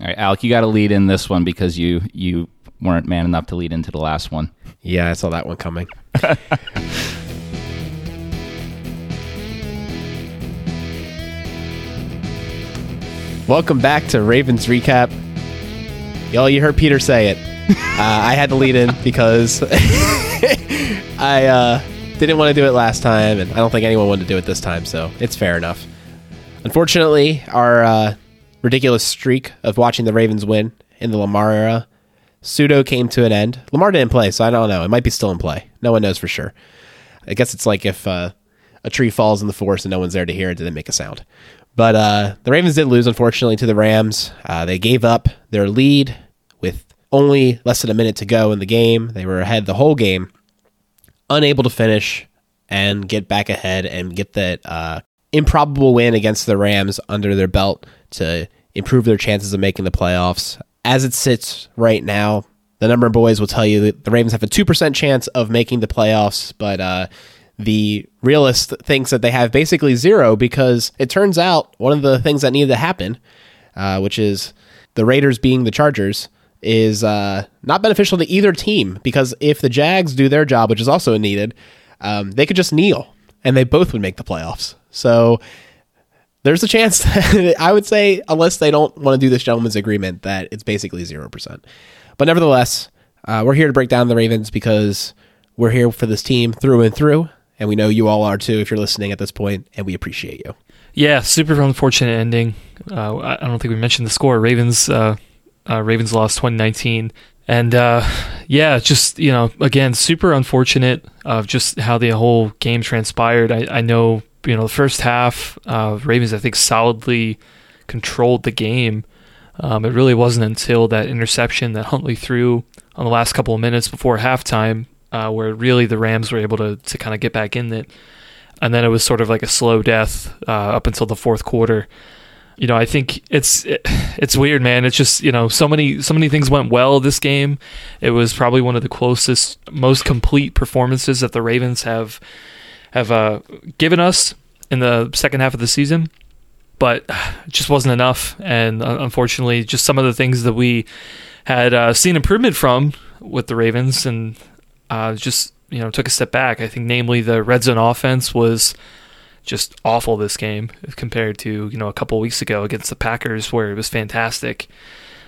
All right, Alec, you got to lead in this one because you you weren't man enough to lead into the last one. Yeah, I saw that one coming. Welcome back to Ravens Recap. Y'all, you heard Peter say it. Uh, I had to lead in because I uh, didn't want to do it last time, and I don't think anyone wanted to do it this time, so it's fair enough. Unfortunately, our uh, ridiculous streak of watching the Ravens win in the Lamar era pseudo came to an end. Lamar didn't play, so I don't know. It might be still in play. No one knows for sure. I guess it's like if uh, a tree falls in the forest and no one's there to hear it, didn't make a sound. But uh, the Ravens did lose, unfortunately, to the Rams. Uh, they gave up their lead with only less than a minute to go in the game. They were ahead the whole game, unable to finish and get back ahead and get that uh, improbable win against the Rams under their belt to improve their chances of making the playoffs. As it sits right now, the number of boys will tell you that the Ravens have a 2% chance of making the playoffs, but uh, the realist thinks that they have basically zero because it turns out one of the things that needed to happen, uh, which is the Raiders being the Chargers, is uh, not beneficial to either team because if the Jags do their job, which is also needed, um, they could just kneel and they both would make the playoffs. So there's a chance that I would say, unless they don't want to do this gentleman's agreement, that it's basically 0%. But nevertheless, uh, we're here to break down the Ravens because we're here for this team through and through and we know you all are too if you're listening at this point, and we appreciate you. Yeah, super unfortunate ending. Uh, I don't think we mentioned the score. Ravens, uh, uh, Ravens lost 2019, and uh, yeah, just you know, again, super unfortunate of just how the whole game transpired. I, I know you know the first half, uh, Ravens I think solidly controlled the game. Um, it really wasn't until that interception that Huntley threw on the last couple of minutes before halftime uh, where really the Rams were able to to kind of get back in it, and then it was sort of like a slow death uh, up until the fourth quarter. You know, I think it's it, it's weird, man. It's just you know so many so many things went well this game. It was probably one of the closest, most complete performances that the Ravens have have uh, given us in the second half of the season but it just wasn't enough. And uh, unfortunately, just some of the things that we had uh, seen improvement from with the Ravens and uh, just you know took a step back. I think, namely, the red zone offense was just awful this game compared to you know a couple weeks ago against the Packers, where it was fantastic.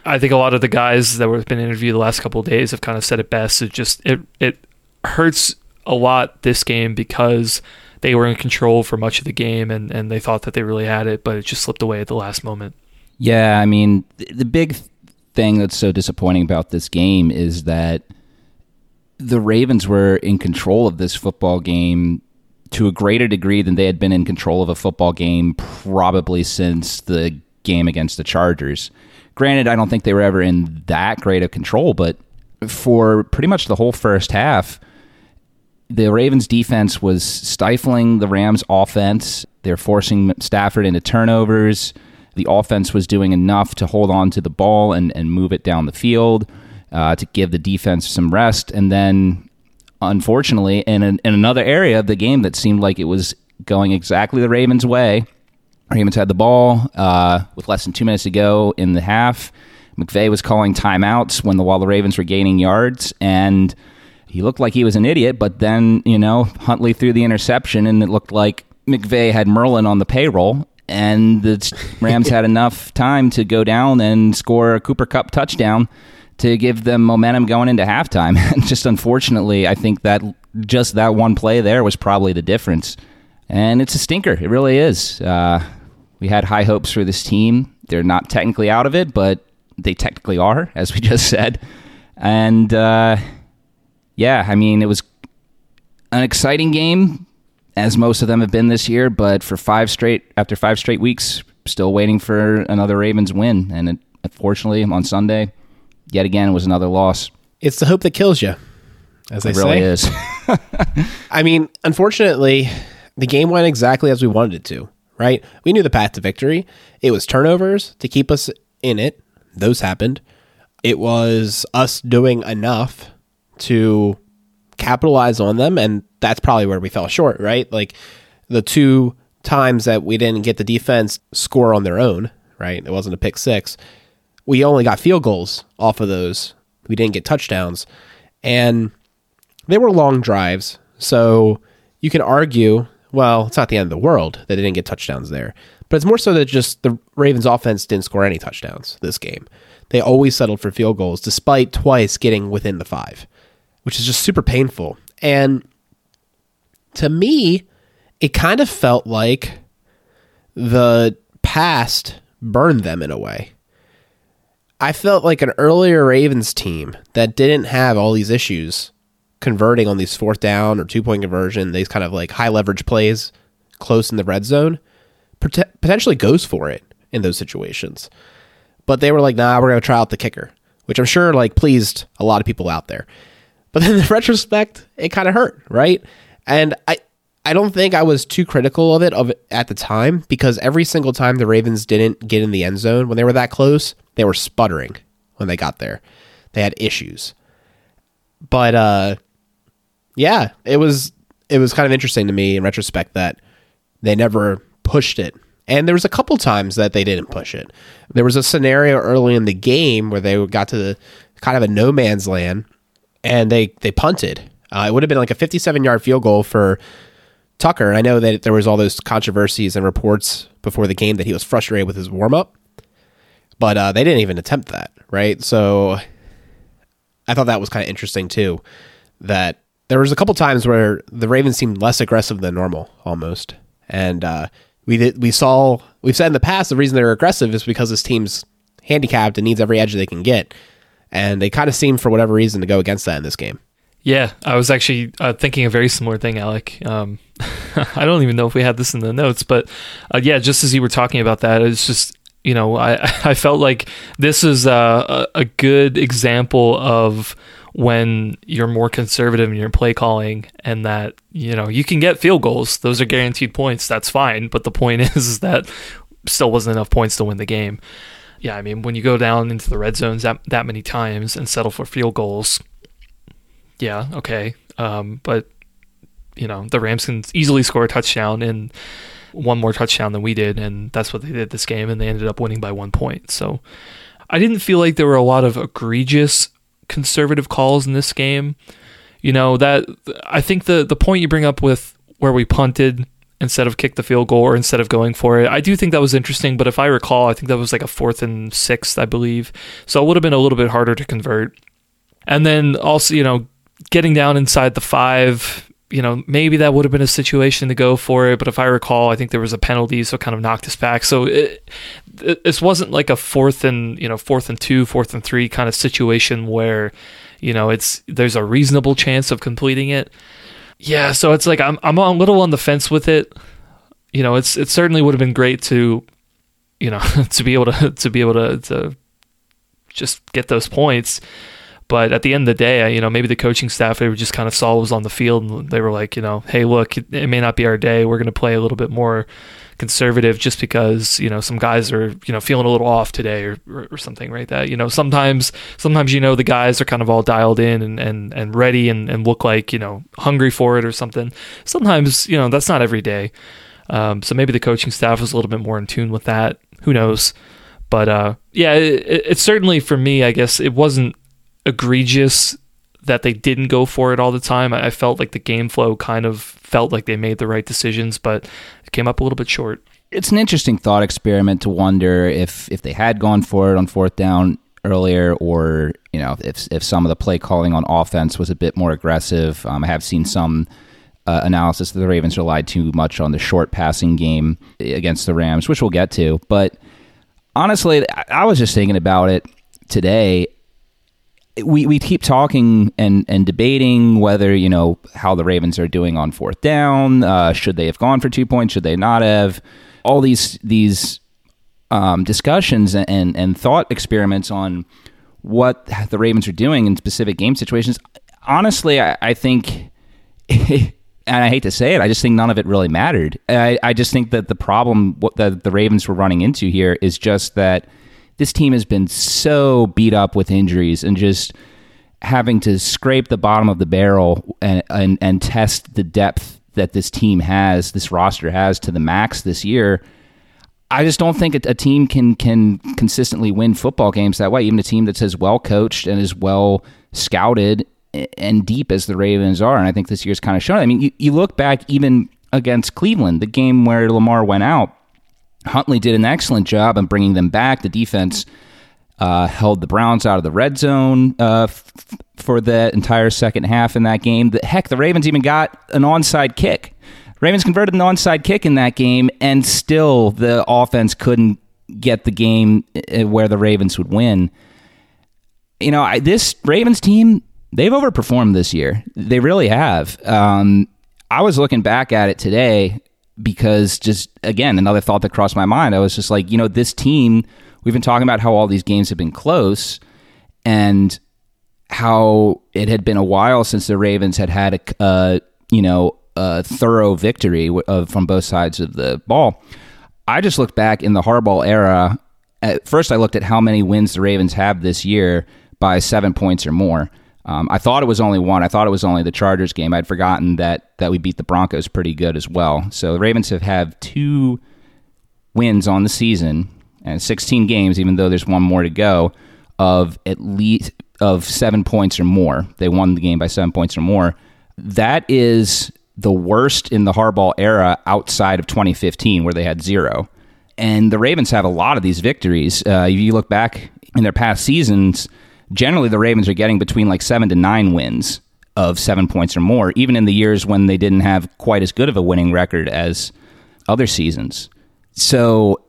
I think a lot of the guys that have been interviewed the last couple days have kind of said it best. It just it it hurts a lot this game because they were in control for much of the game and, and they thought that they really had it, but it just slipped away at the last moment. Yeah, I mean, the big thing that's so disappointing about this game is that the Ravens were in control of this football game to a greater degree than they had been in control of a football game probably since the game against the Chargers. Granted, I don't think they were ever in that great of control, but for pretty much the whole first half, the Ravens defense was stifling the Rams offense. They're forcing Stafford into turnovers. The offense was doing enough to hold on to the ball and, and move it down the field uh, to give the defense some rest. And then, unfortunately, in, an, in another area of the game that seemed like it was going exactly the Ravens' way, Ravens had the ball uh, with less than two minutes to go in the half. McVay was calling timeouts when the while the Ravens were gaining yards, and he looked like he was an idiot. But then, you know, Huntley threw the interception, and it looked like McVay had Merlin on the payroll, and the Rams had enough time to go down and score a Cooper Kupp touchdown to give them momentum going into halftime. And just unfortunately, I think that just that one play there was probably the difference. And it's a stinker. It really is. Uh, we had high hopes for this team. They're not technically out of it, but they technically are, as we just said. And uh, yeah, I mean, it was an exciting game, as most of them have been this year. But for five straight, after five straight weeks, still waiting for another Ravens win. And it, unfortunately, on Sunday, yet again it was another loss. It's the hope that kills you, as they it really say. is. I mean, unfortunately, the game went exactly as we wanted it to. Right? We knew the path to victory. It was turnovers to keep us in it. Those happened. It was us doing enough to capitalize on them, and that's probably where we fell short. Right? Like the two times that we didn't get the defense score on their own. Right? It wasn't a pick six we only got field goals off of those. We didn't get touchdowns. And they were long drives. So you can argue, well, it's not the end of the world that they didn't get touchdowns there. But it's more so that just the Ravens offense didn't score any touchdowns this game. They always settled for field goals despite twice getting within the 5, which is just super painful. And to me, it kind of felt like the past burned them in a way. I felt like an earlier Ravens team that didn't have all these issues converting on these fourth down or two point conversion, these kind of like high leverage plays close in the red zone, potentially goes for it in those situations. But they were like, nah, we're going to try out the kicker, which I'm sure like pleased a lot of people out there. But then in retrospect, it kind of hurt, right? And I, I don't think I was too critical of it of it at the time because every single time the Ravens didn't get in the end zone when they were that close, they were sputtering when they got there. They had issues. But uh yeah, it was it was kind of interesting to me in retrospect that they never pushed it. And there was a couple times that they didn't push it. There was a scenario early in the game where they got to the kind of a no man's land and they they punted. Uh, it would have been like a 57 yard field goal for Tucker. And I know that there was all those controversies and reports before the game that he was frustrated with his warm up, but uh, they didn't even attempt that, right? So I thought that was kind of interesting too. That there was a couple times where the Ravens seemed less aggressive than normal, almost, and uh, we did, we saw we've said in the past the reason they're aggressive is because this team's handicapped and needs every edge they can get, and they kind of seem for whatever reason to go against that in this game. Yeah, I was actually uh, thinking a very similar thing, Alec. Um, I don't even know if we had this in the notes, but uh, yeah, just as you were talking about that, it's just you know I I felt like this is a, a good example of when you're more conservative in your play calling and that you know you can get field goals those are guaranteed points that's fine but the point is, is that still wasn't enough points to win the game yeah i mean when you go down into the red zones that, that many times and settle for field goals yeah, okay. Um, but you know, the Rams can easily score a touchdown and one more touchdown than we did, and that's what they did this game, and they ended up winning by one point. So I didn't feel like there were a lot of egregious conservative calls in this game. You know that I think the the point you bring up with where we punted instead of kick the field goal or instead of going for it. I do think that was interesting, but if I recall, I think that was like a fourth and sixth, I believe. So it would have been a little bit harder to convert. And then also, you know, getting down inside the five, you know, maybe that would have been a situation to go for it. But if I recall, I think there was a penalty, so kind of knocked us back. So it, it, this wasn't like a fourth and you know fourth and two, fourth and three kind of situation where you know it's there's a reasonable chance of completing it. Yeah, so it's like I'm I'm a little on the fence with it. You know, it's it certainly would have been great to, you know, to be able to to be able to to just get those points. But at the end of the day, you know, maybe the coaching staff they just kind of saw what was on the field and they were like, you know, hey, look, it, it may not be our day. We're going to play a little bit more conservative just because you know some guys are you know feeling a little off today or, or, or, something right? That you know sometimes sometimes you know the guys are kind of all dialed in and and, and ready and, and look like you know hungry for it or something. Sometimes you know that's not every day. Um, so maybe the coaching staff was a little bit more in tune with that. Who knows? But uh, yeah it, it certainly for me i guess it wasn't egregious that they didn't go for it all the time. I felt like the game flow kind of felt like they made the right decisions, but it came up a little bit short. It's an interesting thought experiment to wonder if if they had gone for it on fourth down earlier, or you know if if some of the play calling on offense was a bit more aggressive. Um, I have seen some. Uh, analysis that the Ravens relied too much on the short passing game against the Rams, which we'll get to. But honestly, I was just thinking about it today we, we keep talking and, and debating whether, you know, how the Ravens are doing on fourth down. Uh, should they have gone for two points? Should they not have? All these these um, discussions and, and thought experiments on what the Ravens are doing in specific game situations. Honestly, I, I think, and I hate to say it, I just think none of it really mattered. I, I just think that the problem that the Ravens were running into here is just that – this team has been so beat up with injuries and just having to scrape the bottom of the barrel and, and, and test the depth that this team has, this roster has to the max this year. I just don't think a, team can can consistently win football games that way. Even a team that's as well coached and as well scouted and deep as the Ravens are, and I think this year's kind of shown. I mean, you, you look back even against Cleveland, the game where Lamar went out. Huntley did an excellent job in bringing them back. The defense uh, held the Browns out of the red zone uh, f- for the entire second half in that game. The, heck, the Ravens even got an onside kick. Ravens converted an onside kick in that game, and still the offense couldn't get the game uh, where the Ravens would win. You know, I, this Ravens team, they've overperformed this year. They really have. Um, I was looking back at it today because just again another thought that crossed my mind. I was just like, you know, this team. We've been talking about how all these games have been close, and how it had been a while since the Ravens had had a, uh, you know a thorough victory uh, from both sides of the ball. I just looked back in the Harbaugh era. At first, I looked at how many wins the Ravens have this year by seven points or more. Um, I thought it was only one. I thought it was only the Chargers game. I'd forgotten that that we beat the Broncos pretty good as well. So the Ravens have had two wins on the season and 16 games, even though there's one more to go, of at least of seven points or more. They won the game by seven points or more. That is the worst in the Harbaugh era outside of 2015, where they had zero. And the Ravens have a lot of these victories. Uh, if you look back in their past seasons generally the Ravens are getting between like seven to nine wins of seven points or more, even in the years when they didn't have quite as good of a winning record as other seasons. So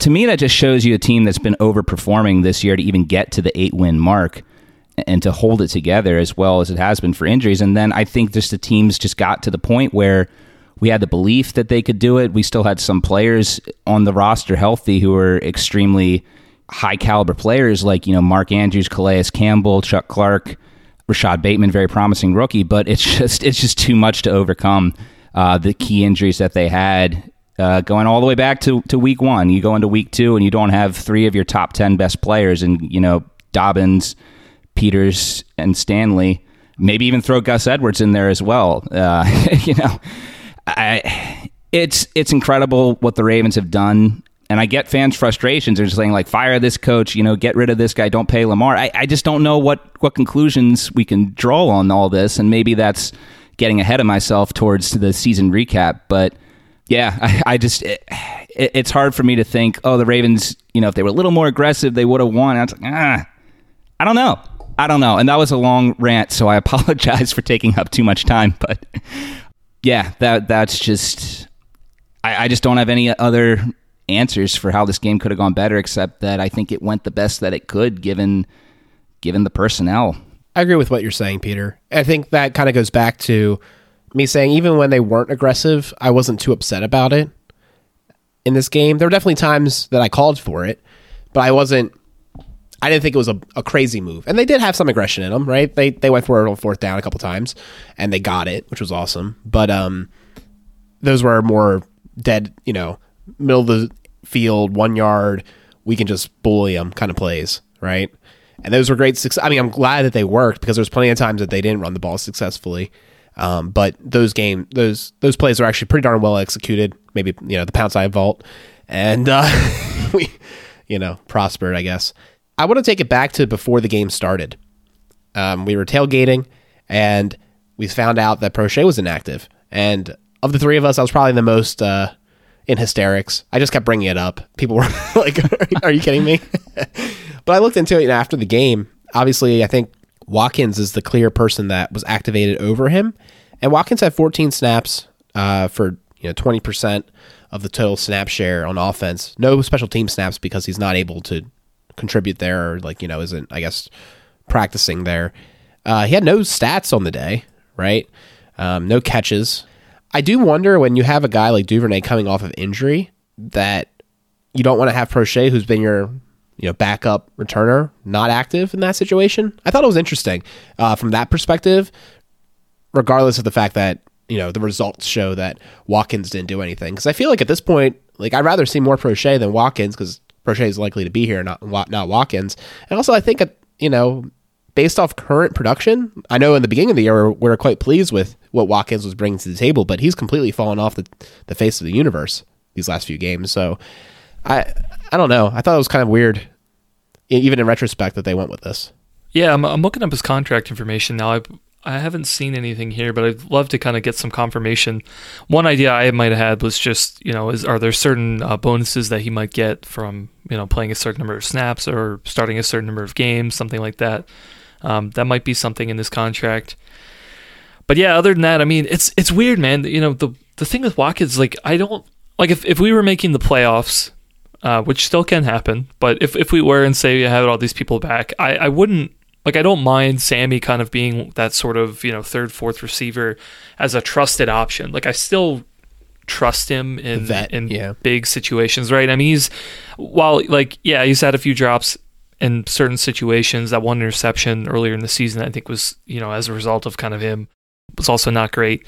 to me, that just shows you a team that's been overperforming this year to even get to the eight win mark and to hold it together as well as it has been for injuries. And then I think just the teams just got to the point where we had the belief that they could do it. We still had some players on the roster healthy who were extremely high caliber players like you know Mark Andrews, Calais Campbell, Chuck Clark, Rashod Bateman, very promising rookie, but it's just it's just too much to overcome uh, the key injuries that they had. Uh, going all the way back to, to week one, you go into week two and you don't have three of your top ten best players, and you know Dobbins, Peters, and Stanley. Maybe even throw Gus Edwards in there as well. Uh, you know, I, it's it's incredible what the Ravens have done and I get fans' frustrations. They're saying like, fire this coach, you know, get rid of this guy, don't pay Lamar. I, I just don't know what what conclusions we can draw on all this, and maybe that's getting ahead of myself towards the season recap. But yeah, I, I just it, it, it's hard for me to think, oh, the Ravens, you know, if they were a little more aggressive, they would have won. I was like, ah, I don't know. I don't know. And that was a long rant, so I apologize for taking up too much time. But yeah, that that's just I, I just don't have any other answers for how this game could have gone better, except that I think it went the best that it could given given the personnel. I agree with what you're saying, Peter. I think that kind of goes back to me saying even when they weren't aggressive, I wasn't too upset about it. In this game, there were definitely times that I called for it, but I wasn't. I didn't think it was a, a crazy move, and they did have some aggression in them, right? They they went for it on fourth down a couple times, and they got it, which was awesome. But um, those were more dead, you know, middle of the field, one yard, we can just bully them kind of plays, right? And those were great success. I mean, I'm glad that they worked because there's plenty of times that they didn't run the ball successfully. Um, but those game those those plays are actually pretty darn well executed. Maybe you know the pound side vault, and uh, we you know prospered, I guess. I want to take it back to before the game started. Um, we were tailgating, and we found out that Proche was inactive. And of the three of us, I was probably the most uh, in hysterics. I just kept bringing it up. People were like, "Are you kidding me?" but I looked into it after the game. Obviously, I think Watkins is the clear person that was activated over him, and Watkins had 14 snaps uh, for you know 20 percent of the total snap share on offense. No special team snaps because he's not able to contribute there, or like you know isn't I guess practicing there. Uh, he had no stats on the day, right? Um, no catches. I do wonder when you have a guy like Duvernay coming off of injury that you don't want to have Proche, who's been your you know backup returner, not active in that situation. I thought it was interesting uh, from that perspective, regardless of the fact that you know the results show that Watkins didn't do anything. Because I feel like at this point, like I'd rather see more Proche than Watkins because Proche is likely to be here, not not Watkins. And also, I think you know based off current production, I know in the beginning of the year we are quite pleased with what Watkins was bringing to the table, but he's completely fallen off the, the face of the universe these last few games. So I I don't know. I thought it was kind of weird, even in retrospect, that they went with this. Yeah, I'm, I'm looking up his contract information now. I I haven't seen anything here, but I'd love to kind of get some confirmation. One idea I might have had was just, you know, is are there certain uh, bonuses that he might get from, you know, playing a certain number of snaps or starting a certain number of games, something like that. Um, that might be something in this contract. But yeah, other than that, I mean, it's it's weird, man. You know, the the thing with Watkins, like, I don't like if if we were making the playoffs, uh, which still can happen, but if if we were and say we had all these people back, I I wouldn't like I don't mind Sammy kind of being that sort of you know third fourth receiver as a trusted option. Like I still trust him in Vet, in yeah. big situations, right? I mean, he's while like yeah, he's had a few drops in certain situations. That one interception earlier in the season, I think, was you know as a result of kind of him was also not great,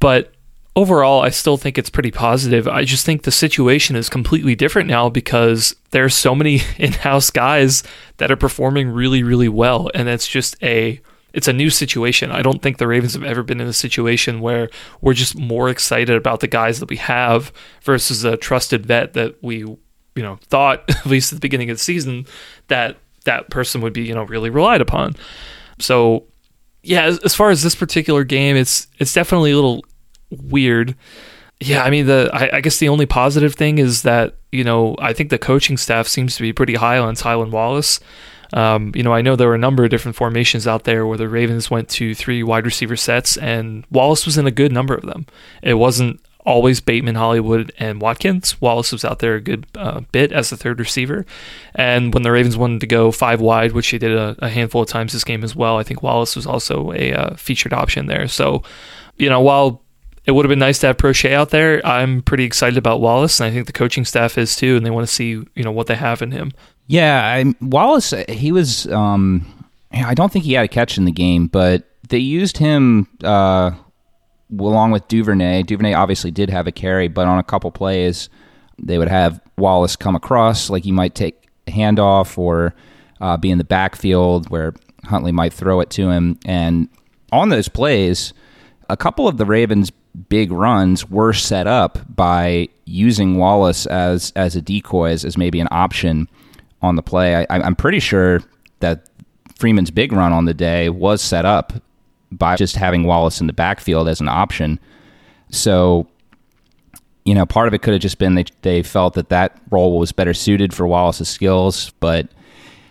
but overall, I still think it's pretty positive. I just think the situation is completely different now because there's so many in-house guys that are performing really, really well, and it's just a it's a new situation. I don't think the Ravens have ever been in a situation where we're just more excited about the guys that we have versus a trusted vet that we, you know, thought at least at the beginning of the season that that person would be, you know, really relied upon. So, yeah, as, as far as this particular game, it's it's definitely a little weird. Yeah, I mean the I, I guess the only positive thing is that you know I think the coaching staff seems to be pretty high on Tylan Wallace. Um, you know, I know there were a number of different formations out there where the Ravens went to three wide receiver sets, and Wallace was in a good number of them. It wasn't always Bateman, Hollywood, and Watkins. Wallace was out there a good uh, bit as the third receiver. And when the Ravens wanted to go five wide, which they did a, a handful of times this game as well, I think Wallace was also a uh, featured option there. So, you know, while it would have been nice to have Proche out there. I'm pretty excited about Wallace, and I think the coaching staff is too, and they want to see you know what they have in him. Yeah, I, Wallace, he was. Um, I don't think he had a catch in the game, but they used him uh, along with Duvernay. Duvernay obviously did have a carry, but on a couple plays, they would have Wallace come across, like he might take a handoff or uh, be in the backfield where Huntley might throw it to him. And on those plays, a couple of the Ravens' big runs were set up by using Wallace as as a decoy, as, as maybe an option on the play. I, I'm pretty sure that Freeman's big run on the day was set up by just having Wallace in the backfield as an option. So, you know, part of it could have just been they they felt that that role was better suited for Wallace's skills, but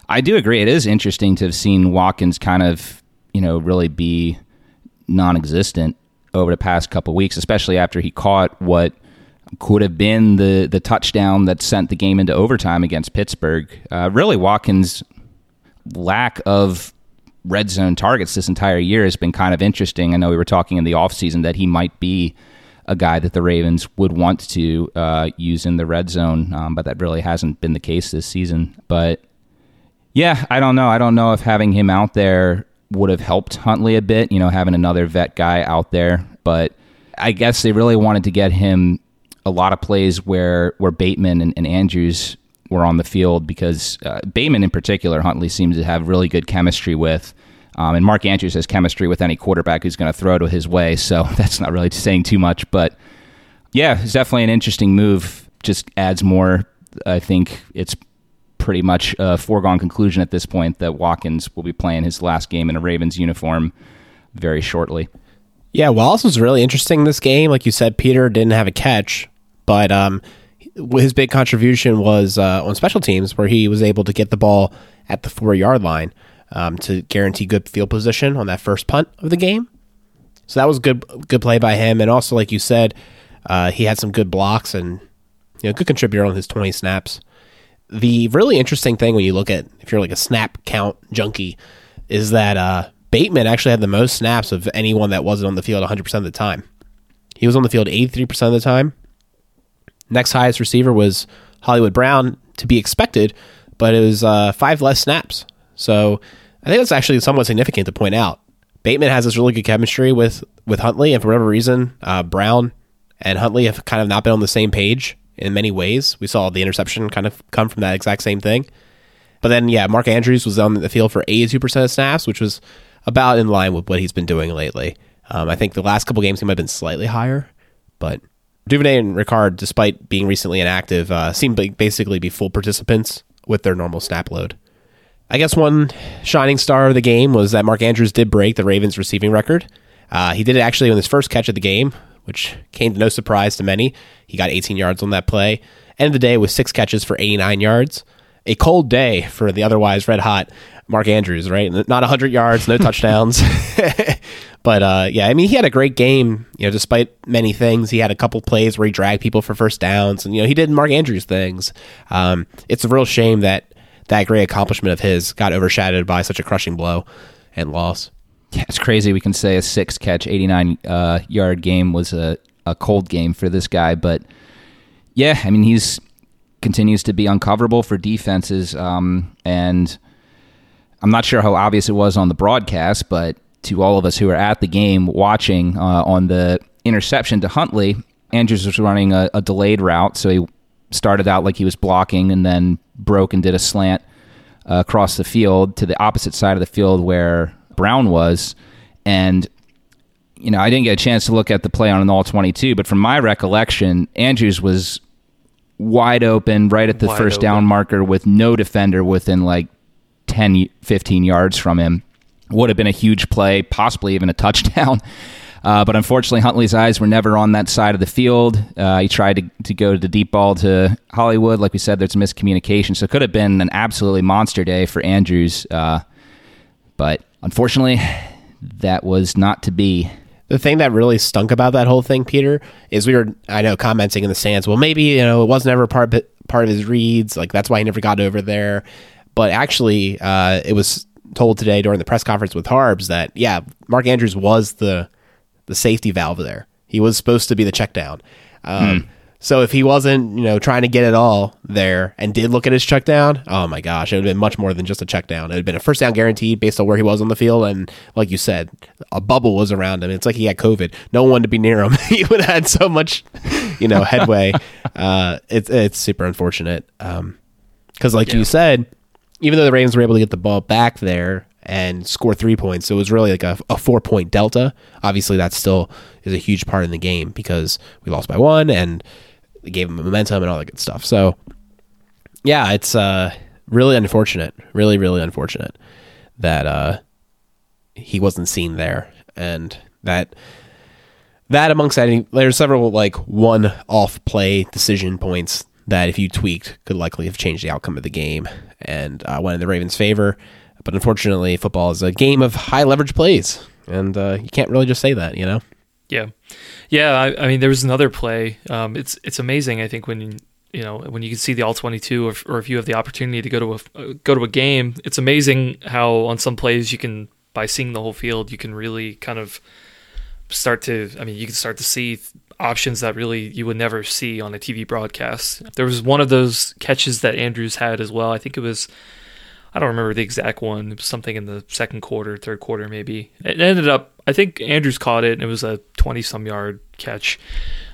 I do agree it is interesting to have seen Watkins kind of, you know, really be non-existent over the past couple weeks, especially after he caught what could have been the the touchdown that sent the game into overtime against Pittsburgh. Uh, really, Watkins' lack of red zone targets this entire year has been kind of interesting. I know we were talking in the offseason that he might be a guy that the Ravens would want to uh, use in the red zone, um, but that really hasn't been the case this season. But yeah, I don't know. I don't know if having him out there would have helped Huntley a bit, you know, having another vet guy out there. But I guess they really wanted to get him a lot of plays where where Bateman and, and Andrews were on the field because uh, Bateman in particular, Huntley seems to have really good chemistry with. Um, and Mark Andrews has chemistry with any quarterback who's going to throw to his way, so that's not really saying too much. But yeah, it's definitely an interesting move. Just adds more. I think it's pretty much a foregone conclusion at this point that Watkins will be playing his last game in a Ravens uniform very shortly. Yeah, Wallace was really interesting this game. Like you said, Peter didn't have a catch, but um, his big contribution was uh, on special teams, where he was able to get the ball at the four yard line um, to guarantee good field position on that first punt of the game. So that was good, good play by him. And also, like you said, uh, he had some good blocks and you know good contributor on his twenty snaps. The really interesting thing when you look at if you're like a snap count junkie is that uh, Bateman actually had the most snaps of anyone that wasn't on the field 100% of the time. He was on the field 83% of the time. Next highest receiver was Hollywood Brown, to be expected, but it was uh, five less snaps. So I think that's actually somewhat significant to point out. Bateman has this really good chemistry with, with Huntley, and for whatever reason, uh, Brown and Huntley have kind of not been on the same page in many ways. We saw the interception kind of come from that exact same thing. But then, yeah, Mark Andrews was on the field for 82% of snaps, which was about in line with what he's been doing lately. Um, I think the last couple games he might have been slightly higher, but Duvernay and Ricard, despite being recently inactive, uh, seem to basically be full participants with their normal snap load. I guess one shining star of the game was that Mark Andrews did break the Ravens receiving record. Uh, he did it actually on his first catch of the game, which came to no surprise to many. He got 18 yards on that play. End of the day with six catches for 89 yards. A cold day for the otherwise red hot Mark Andrews, right? Not 100 yards, no touchdowns. but uh, yeah, I mean, he had a great game, you know, despite many things. He had a couple plays where he dragged people for first downs, and, you know, he did Mark Andrews things. Um, it's a real shame that that great accomplishment of his got overshadowed by such a crushing blow and loss. Yeah, it's crazy. We can say a six catch, 89 uh, yard game was a, a cold game for this guy. But yeah, I mean, he's continues to be uncoverable for defenses. Um, and I'm not sure how obvious it was on the broadcast, but to all of us who were at the game watching uh, on the interception to Huntley, Andrews was running a, a delayed route. So he started out like he was blocking and then broke and did a slant uh, across the field to the opposite side of the field where Brown was. And, you know, I didn't get a chance to look at the play on an all 22, but from my recollection, Andrews was wide open right at the Wide first open. down marker with no defender within like 10, 15 yards from him. Would have been a huge play, possibly even a touchdown. Uh, but unfortunately, Huntley's eyes were never on that side of the field. Uh, he tried to, to go to the deep ball to Hollywood. Like we said, there's miscommunication. So it could have been an absolutely monster day for Andrews. Uh, but unfortunately, that was not to be. The thing that really stunk about that whole thing, Peter, is we were, I know, commenting in the stands. Well, maybe you know it wasn't ever part of, part of his reads. Like that's why he never got over there. But actually, uh, it was told today during the press conference with Harbs that yeah, Mark Andrews was the the safety valve there. He was supposed to be the check down. Um, So if he wasn't, you know, trying to get it all there and did look at his check down, oh my gosh, it would have been much more than just a check down. It would have been a first down guaranteed based on where he was on the field. And like you said, a bubble was around him. It's like he had COVID. No one to be near him. he would have had so much, you know, headway. uh, it's, it's super unfortunate. Um, cause like you said, even though the Ravens were able to get the ball back there and score three points, so it was really like a, a four point delta. Obviously, that still is a huge part in the game because we lost by one and it gave him momentum and all that good stuff. So, yeah, it's uh, really unfortunate, really, really unfortunate that uh, he wasn't seen there, and that that amongst any, there's several like one off play decision points that if you tweaked could likely have changed the outcome of the game and uh, went in the Ravens' favor. But unfortunately, football is a game of high leverage plays, and uh, you can't really just say that, you know. Yeah, yeah. I, I mean, there was another play. Um, it's it's amazing. I think when you know when you can see the all twenty two, or, or if you have the opportunity to go to a go to a game, it's amazing how on some plays you can by seeing the whole field, you can really kind of start to. I mean, you can start to see options that really you would never see on a TV broadcast. There was one of those catches that Andrews had as well. I think it was. I don't remember the exact one. It was something in the second quarter, third quarter, maybe. It ended up, I think Andrews caught it, and it was a 20 some yard catch.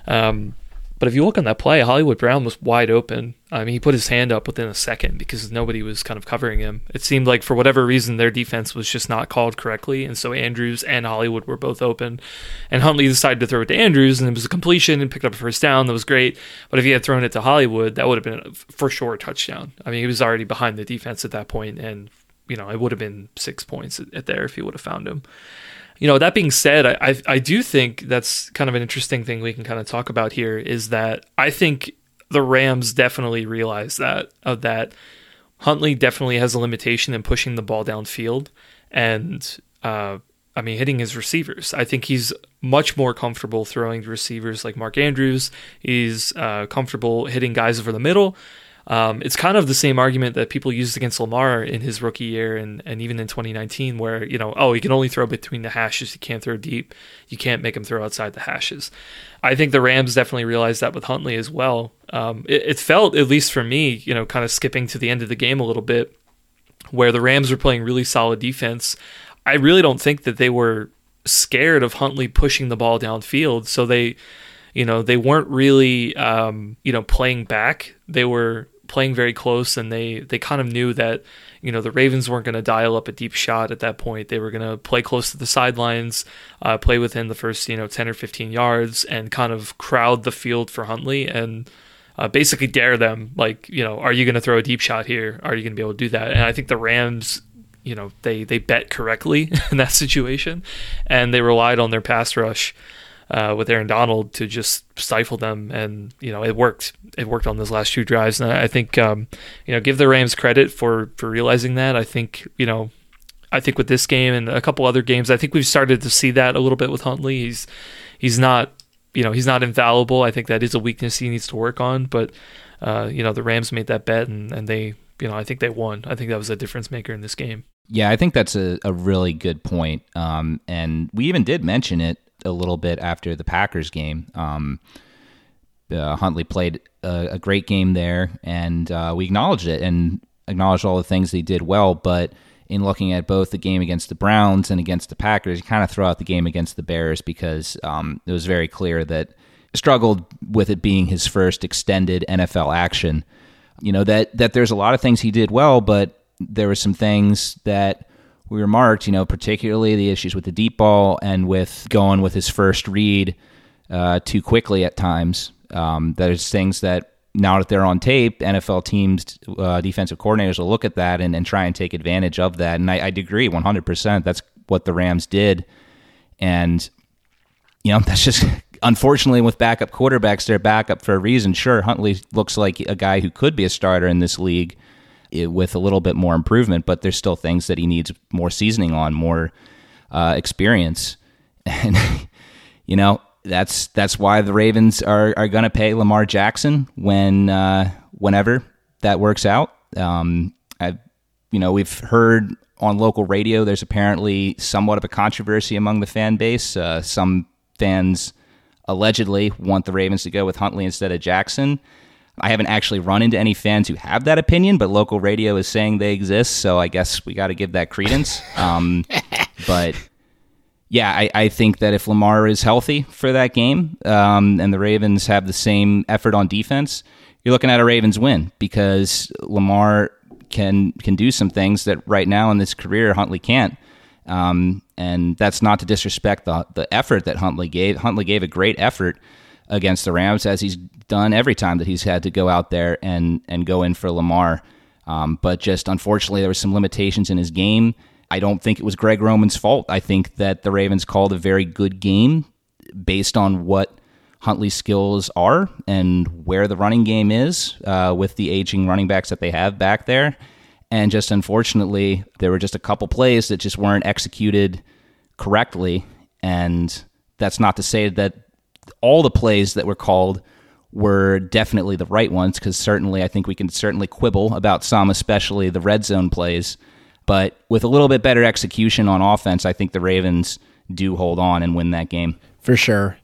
Um, but if you look on that play, Hollywood Brown was wide open. I mean, he put his hand up within a second because nobody was kind of covering him. It seemed like for whatever reason their defense was just not called correctly, and so Andrews and Hollywood were both open. And Huntley decided to throw it to Andrews, and it was a completion and picked up a first down. That was great. But if he had thrown it to Hollywood, that would have been a, for sure a touchdown. I mean, he was already behind the defense at that point, and you know it would have been six points at there if he would have found him you know that being said I, I i do think that's kind of an interesting thing we can kind of talk about here is that i think the rams definitely realize that of that huntley definitely has a limitation in pushing the ball downfield and uh I mean, hitting his receivers. I think he's much more comfortable throwing to receivers like Mark Andrews. He's uh, comfortable hitting guys over the middle. Um, it's kind of the same argument that people used against Lamar in his rookie year and, and even in 2019, where, you know, oh, he can only throw between the hashes. He can't throw deep. You can't make him throw outside the hashes. I think the Rams definitely realized that with Huntley as well. Um, it, it felt, at least for me, you know, kind of skipping to the end of the game a little bit, where the Rams were playing really solid defense. I really don't think that they were scared of Huntley pushing the ball downfield. So they, you know, they weren't really, um, you know, playing back. They were playing very close, and they they kind of knew that you know the Ravens weren't going to dial up a deep shot at that point. They were going to play close to the sidelines, uh, play within the first you know ten or fifteen yards, and kind of crowd the field for Huntley and. Uh, basically dare them like you know are you going to throw a deep shot here are you going to be able to do that and i think the rams you know they they bet correctly in that situation and they relied on their pass rush uh, with Aaron Donald to just stifle them, and you know it worked. It worked on those last two drives, and I think um, you know give the Rams credit for for realizing that. I think you know. I think with this game and a couple other games, I think we've started to see that a little bit with Huntley. He's he's not you know he's not infallible. I think that is a weakness he needs to work on. But uh, you know the Rams made that bet and, and they you know I think they won. I think that was a difference maker in this game. Yeah, I think that's a, a really good point. Um, and we even did mention it a little bit after the Packers game. Um, uh, Huntley played a, a, great game there, and uh, we acknowledged it and acknowledged all the things he did well. But in looking at both the game against the Browns and against the Packers, you kind of throw out the game against the Bears because um, it was very clear that struggled with it being his first extended NFL action. You know that that there's a lot of things he did well, but there were some things that we remarked, you know, particularly the issues with the deep ball and with going with his first read uh, too quickly at times. Um, there's things that now that they're on tape, NFL teams, uh, defensive coordinators will look at that and, and, try and take advantage of that. And I, I agree 100%. That's what the Rams did. And, you know, that's just unfortunately with backup quarterbacks, they're backup for a reason. Sure, Huntley looks like a guy who could be a starter in this league with a little bit more improvement, but there's still things that he needs more seasoning on, more uh, experience, and you know that's that's why the Ravens are are going to pay Lamar Jackson when uh, whenever that works out. Um, I, you know, we've heard on local radio there's apparently somewhat of a controversy among the fan base. Uh, some fans allegedly want the Ravens to go with Huntley instead of Jackson. I haven't actually run into any fans who have that opinion, but local radio is saying they exist, so I guess we got to give that credence. Um, but yeah, I, I, think that if Lamar is healthy for that game um, and the Ravens have the same effort on defense, you're looking at a Ravens win because Lamar can can do some things that right now in this career Huntley can't. Um, and that's not to disrespect the the effort that Huntley gave. Huntley gave a great effort against the Rams, as he's done every time that he's had to go out there and and go in for Lamar. Um, but just unfortunately, there were some limitations in his game. I don't think it was Greg Roman's fault. I think that the Ravens called a very good game based on what Huntley's skills are and where the running game is uh, with the aging running backs that they have back there. And just unfortunately, there were just a couple plays that just weren't executed correctly. And that's not to say that all the plays that were called were definitely the right ones because certainly I think we can certainly quibble about some, especially the red zone plays. But with a little bit better execution on offense, I think the Ravens do hold on and win that game. For sure.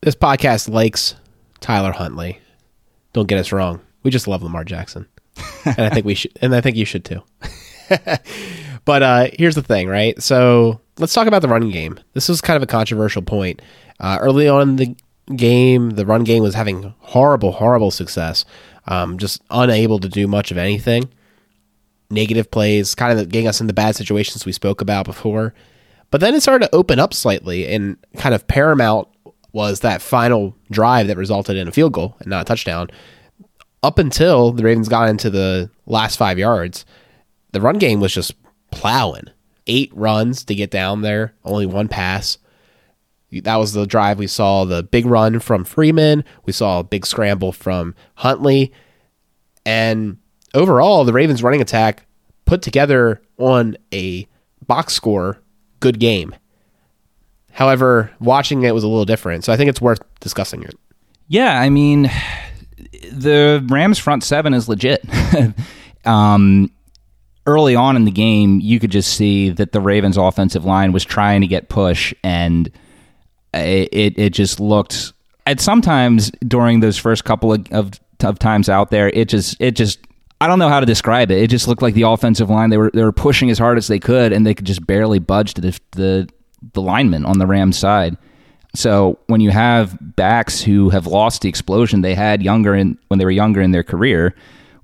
This podcast likes Tyler Huntley. Don't get us wrong. We just love Lamar Jackson. and I think we should and I think you should too. but uh, here's the thing, right? So let's talk about the running game. This was kind of a controversial point. Uh, early on in the game, the run game was having horrible, horrible success. Um, just unable to do much of anything. Negative plays, kind of getting us in the bad situations we spoke about before. But then it started to open up slightly, and kind of paramount was that final drive that resulted in a field goal and not a touchdown. Up until the Ravens got into the last five yards, the run game was just plowing. Eight runs to get down there, only one pass. That was the drive we saw the big run from Freeman. We saw a big scramble from Huntley. And overall, the Ravens running attack put together on a box score good game. However, watching it was a little different. So I think it's worth discussing it. Yeah, I mean, the Rams front seven is legit. um, early on in the game, you could just see that the Ravens offensive line was trying to get push and – it it just looked at sometimes during those first couple of, of, of times out there, it just it just I don't know how to describe it. It just looked like the offensive line they were they were pushing as hard as they could, and they could just barely budge the the, the linemen on the Rams side. So when you have backs who have lost the explosion they had younger in when they were younger in their career,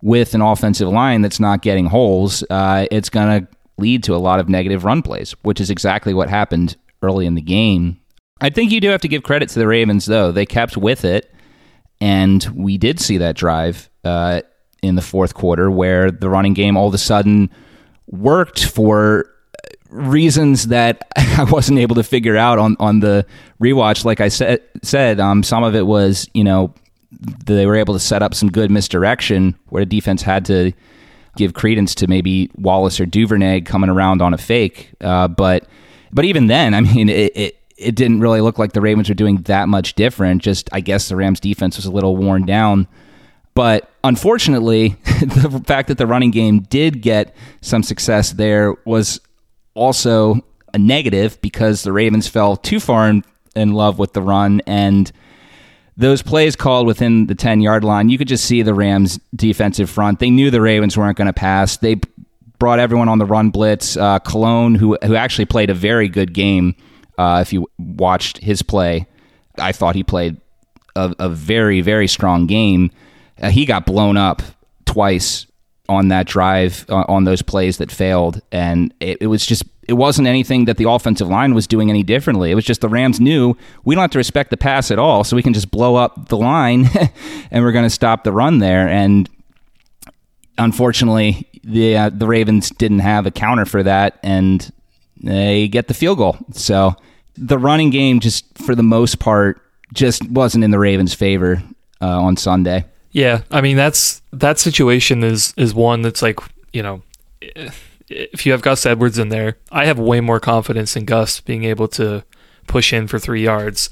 with an offensive line that's not getting holes, uh, it's going to lead to a lot of negative run plays, which is exactly what happened early in the game. I think you do have to give credit to the Ravens, though. They kept with it, and we did see that drive uh, in the fourth quarter where the running game all of a sudden worked for reasons that I wasn't able to figure out on, on the rewatch. Like I said, said um, some of it was, you know, they were able to set up some good misdirection where the defense had to give credence to maybe Wallace or Duvernay coming around on a fake. Uh, but but even then, I mean, it, it it didn't really look like the Ravens were doing that much different. Just I guess the Rams defense was a little worn down. But unfortunately, the fact that the running game did get some success there was also a negative because the Ravens fell too far in, in love with the run and those plays called within the 10 yard line, you could just see the Rams' defensive front. They knew the Ravens weren't going to pass. They brought everyone on the run blitz. Uh, Colon, who, who actually played a very good game, uh, if you watched his play, I thought he played a, a very, very strong game. Uh, he got blown up twice on that drive, uh, on those plays that failed. And it, it was just it wasn't anything that the offensive line was doing any differently. It was just the Rams knew we don't have to respect the pass at all, so we can just blow up the line and we're going to stop the run there. And unfortunately, the uh, the Ravens didn't have a counter for that, and they get the field goal. So the running game, just for the most part, just wasn't in the Ravens' favor uh, on Sunday. Yeah, I mean that's that situation is is one that's like you know if you have Gus Edwards in there, I have way more confidence in Gus being able to push in for three yards,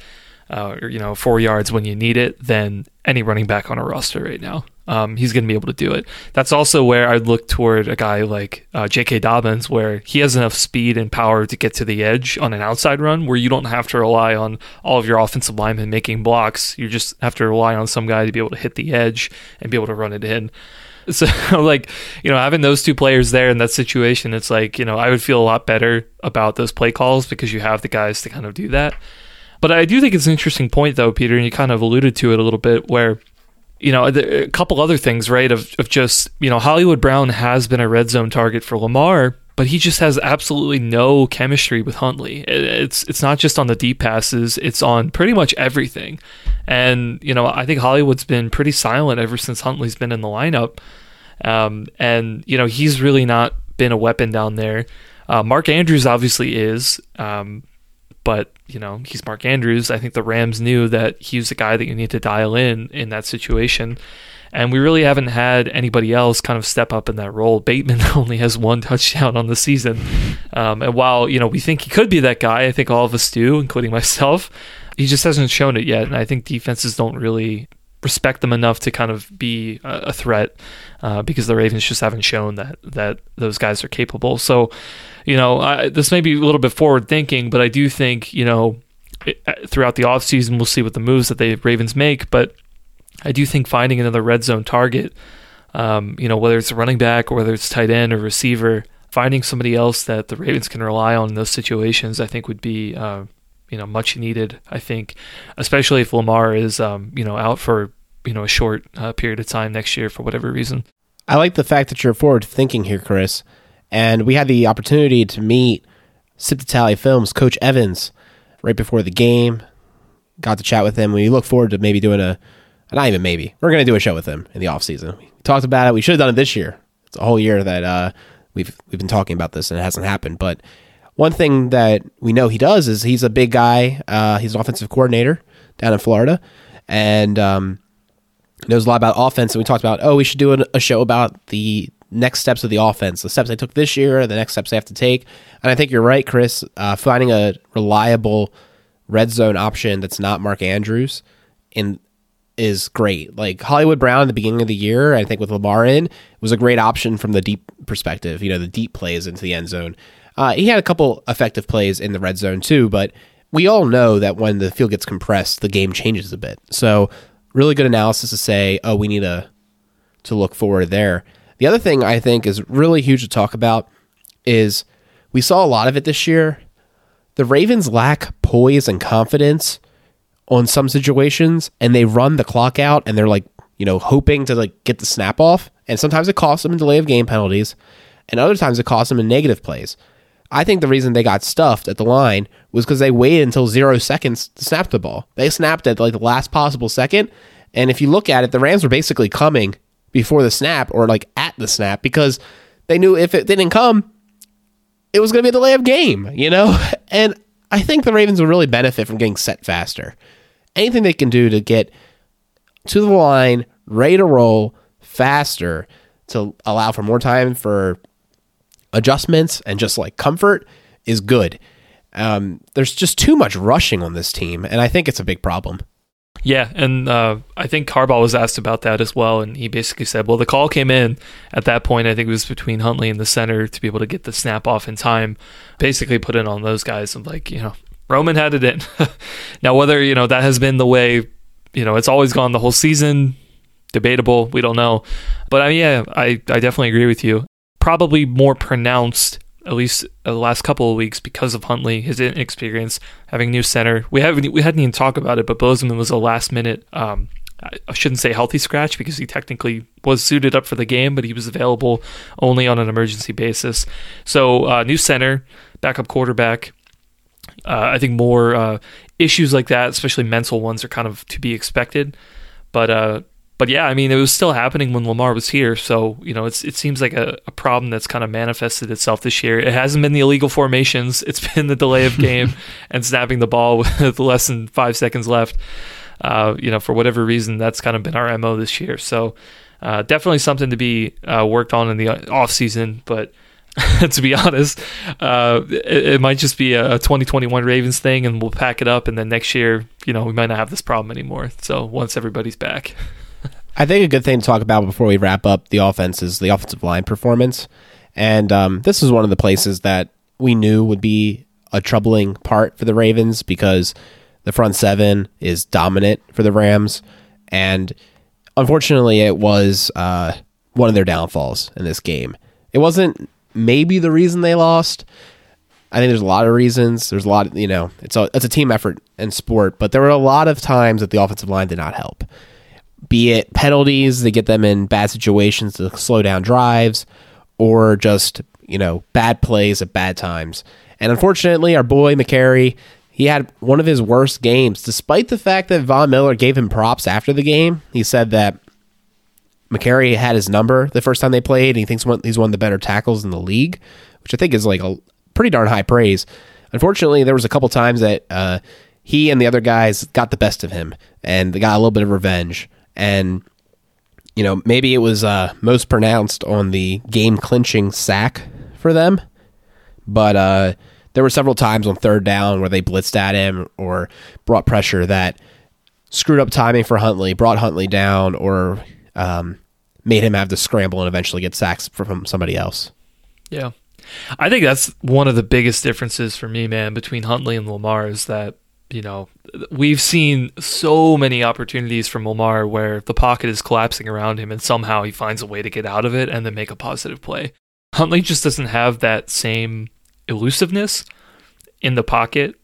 uh, or you know, four yards when you need it than any running back on a roster right now. Um, he's going to be able to do it. That's also where I'd look toward a guy like uh, J.K. Dobbins, where he has enough speed and power to get to the edge on an outside run, where you don't have to rely on all of your offensive linemen making blocks. You just have to rely on some guy to be able to hit the edge and be able to run it in. So like, you know, having those two players there in that situation, it's like, you know, I would feel a lot better about those play calls because you have the guys to kind of do that. But I do think it's an interesting point though, Peter, and you kind of alluded to it a little bit where you know, a couple other things, right? Of, of just, you know, Hollywood Brown has been a red zone target for Lamar, but he just has absolutely no chemistry with Huntley. It's it's not just on the deep passes; it's on pretty much everything. And you know, I think Hollywood's been pretty silent ever since Huntley's been in the lineup. Um, and you know, he's really not been a weapon down there. Uh, Mark Andrews obviously is, um, but you know, he's Mark Andrews. I think the Rams knew that he's the guy that you need to dial in in that situation. And we really haven't had anybody else kind of step up in that role. Bateman only has one touchdown on the season. Um, and while, you know, we think he could be that guy, I think all of us do, including myself, he just hasn't shown it yet. And I think defenses don't really respect them enough to kind of be a, threat uh, because the Ravens just haven't shown that that those guys are capable. So, you know, I, this may be a little bit forward thinking, but I do think you know uh, throughout the offseason we'll see what the moves that the Ravens make, but I do think finding another red zone target, um, you know, whether it's a running back or whether it's tight end or receiver, finding somebody else that the Ravens can rely on in those situations, I think would be uh, you know much needed. I think, especially if Lamar is um, you know out for you know a short uh, period of time next year for whatever reason. I like the fact that you're forward thinking here, Chris. And we had the opportunity to meet Sip Tally Films coach Evans right before the game. Got to chat with him. We look forward to maybe doing a not even maybe we're going to do a show with him in the off season. We talked about it. We should have done it this year. It's a whole year that uh, we've we've been talking about this and it hasn't happened. But one thing that we know he does is he's a big guy. Uh, he's an offensive coordinator down in Florida, and um, knows a lot about offense. And we talked about, oh, we should do a show about the next steps of the offense, the steps they took this year, the next steps they have to take. And I think you're right, Chris. Uh, finding a reliable red zone option that's not Mark Andrews in is great. Like Hollywood Brown at the beginning of the year, I think with Lamar in, was a great option from the deep perspective. You know, the deep plays into the end zone. Uh, he had a couple effective plays in the red zone too, but we all know that when the field gets compressed, the game changes a bit. So, really good analysis to say, oh, we need to to look forward there. The other thing I think is really huge to talk about is we saw a lot of it this year. The Ravens lack poise and confidence on some situations, and they run the clock out, and they're like, you know, hoping to like get the snap off. And sometimes it costs them in delay of game penalties, and other times it costs them in negative plays. I think the reason they got stuffed at the line was because they waited until zero seconds to snap the ball. They snapped at like the last possible second. And if you look at it, the Rams were basically coming before the snap or like at the snap because they knew if it didn't come, it was going to be a delay of game, you know? And I think the Ravens will really benefit from getting set faster. Anything they can do to get to the line, ready to roll faster to allow for more time for adjustments and just like comfort is good. Um, there's just too much rushing on this team, and I think it's a big problem. Yeah, and uh, I think Harbaugh was asked about that as well, and he basically said, "Well, the call came in at that point. I think it was between Huntley and the center to be able to get the snap off in time. Basically, put in on those guys and like you know, Roman had it in. now, whether you know that has been the way, you know, it's always gone the whole season. Debatable. We don't know, but I mean, yeah, I I definitely agree with you. Probably more pronounced at least the last couple of weeks because of Huntley, his inexperience, having a new center. We haven't we hadn't even talked about it, but Bozeman was a last minute. Um, I shouldn't say healthy scratch because he technically was suited up for the game, but he was available only on an emergency basis. So uh, new center, backup quarterback. Uh, I think more uh, issues like that, especially mental ones, are kind of to be expected. But uh, but yeah, I mean, it was still happening when Lamar was here. So, you know, it's, it seems like a, a problem that's kind of manifested itself this year. It hasn't been the illegal formations, it's been the delay of game and snapping the ball with less than five seconds left. Uh, you know, for whatever reason, that's kind of been our MO this year. So, uh, definitely something to be uh, worked on in the off season. But to be honest, uh, it, it, might just be a 2021 Ravens thing, and we'll pack it up. And then next year, you know, we might not have this problem anymore. So once everybody's back. I think a good thing to talk about before we wrap up the offense is the offensive line performance. And um, this is one of the places that we knew would be a troubling part for the Ravens because the front seven is dominant for the Rams. And unfortunately, it was uh, one of their downfalls in this game. It wasn't maybe the reason they lost. I think there's a lot of reasons. There's a lot, of, you know, it's a it's a team effort and sport, but there were a lot of times that the offensive line did not help be it penalties that get them in bad situations to slow down drives, or just you know bad plays at bad times. And unfortunately, our boy Mekari, he had one of his worst games, despite the fact that Von Miller gave him props after the game. He said that Mekari had his number the first time they played, and he thinks he's one of the better tackles in the league, which I think is like a pretty darn high praise. Unfortunately, there was a couple times that uh, he and the other guys got the best of him, and they got a little bit of revenge and you know maybe it was uh, most pronounced on the game clinching sack for them, but uh, there were several times on third down where they blitzed at him or brought pressure that screwed up timing for Huntley, brought Huntley down, or um, made him have to scramble and eventually get sacks from somebody else. Yeah. I think that's one of the biggest differences for me, man, between Huntley and Lamar is that you know, we've seen so many opportunities from Lamar where the pocket is collapsing around him and somehow he finds a way to get out of it and then make a positive play. Huntley just doesn't have that same elusiveness in the pocket.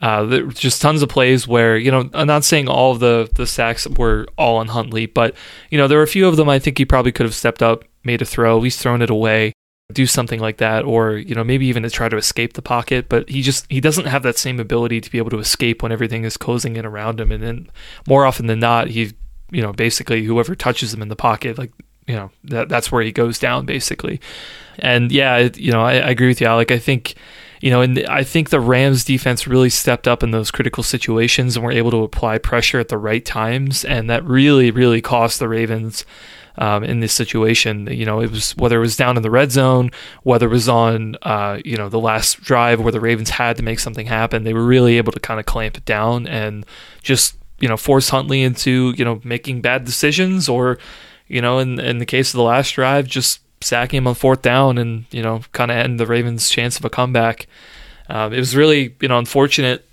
Uh, just tons of plays where, you know, I'm not saying all of the, the sacks were all on Huntley, but, you know, there were a few of them I think he probably could have stepped up, made a throw, least thrown it away do something like that or you know maybe even to try to escape the pocket but he just he doesn't have that same ability to be able to escape when everything is closing in around him. And then more often than not he you know basically whoever touches him in the pocket like you know that that's where he goes down basically. And yeah you know I, I agree with you Alec. I think you know and I think the Rams defense really stepped up in those critical situations and were able to apply pressure at the right times. And that really really cost the Ravens um, in this situation. You know, it was whether it was down in the red zone, whether it was on uh, you know the last drive where the Ravens had to make something happen. They were really able to kind of clamp it down and just you know force Huntley into you know making bad decisions or you know in in the case of the last drive just sacking him on fourth down and you know kind of end the Ravens' chance of a comeback. Um, it was really you know unfortunate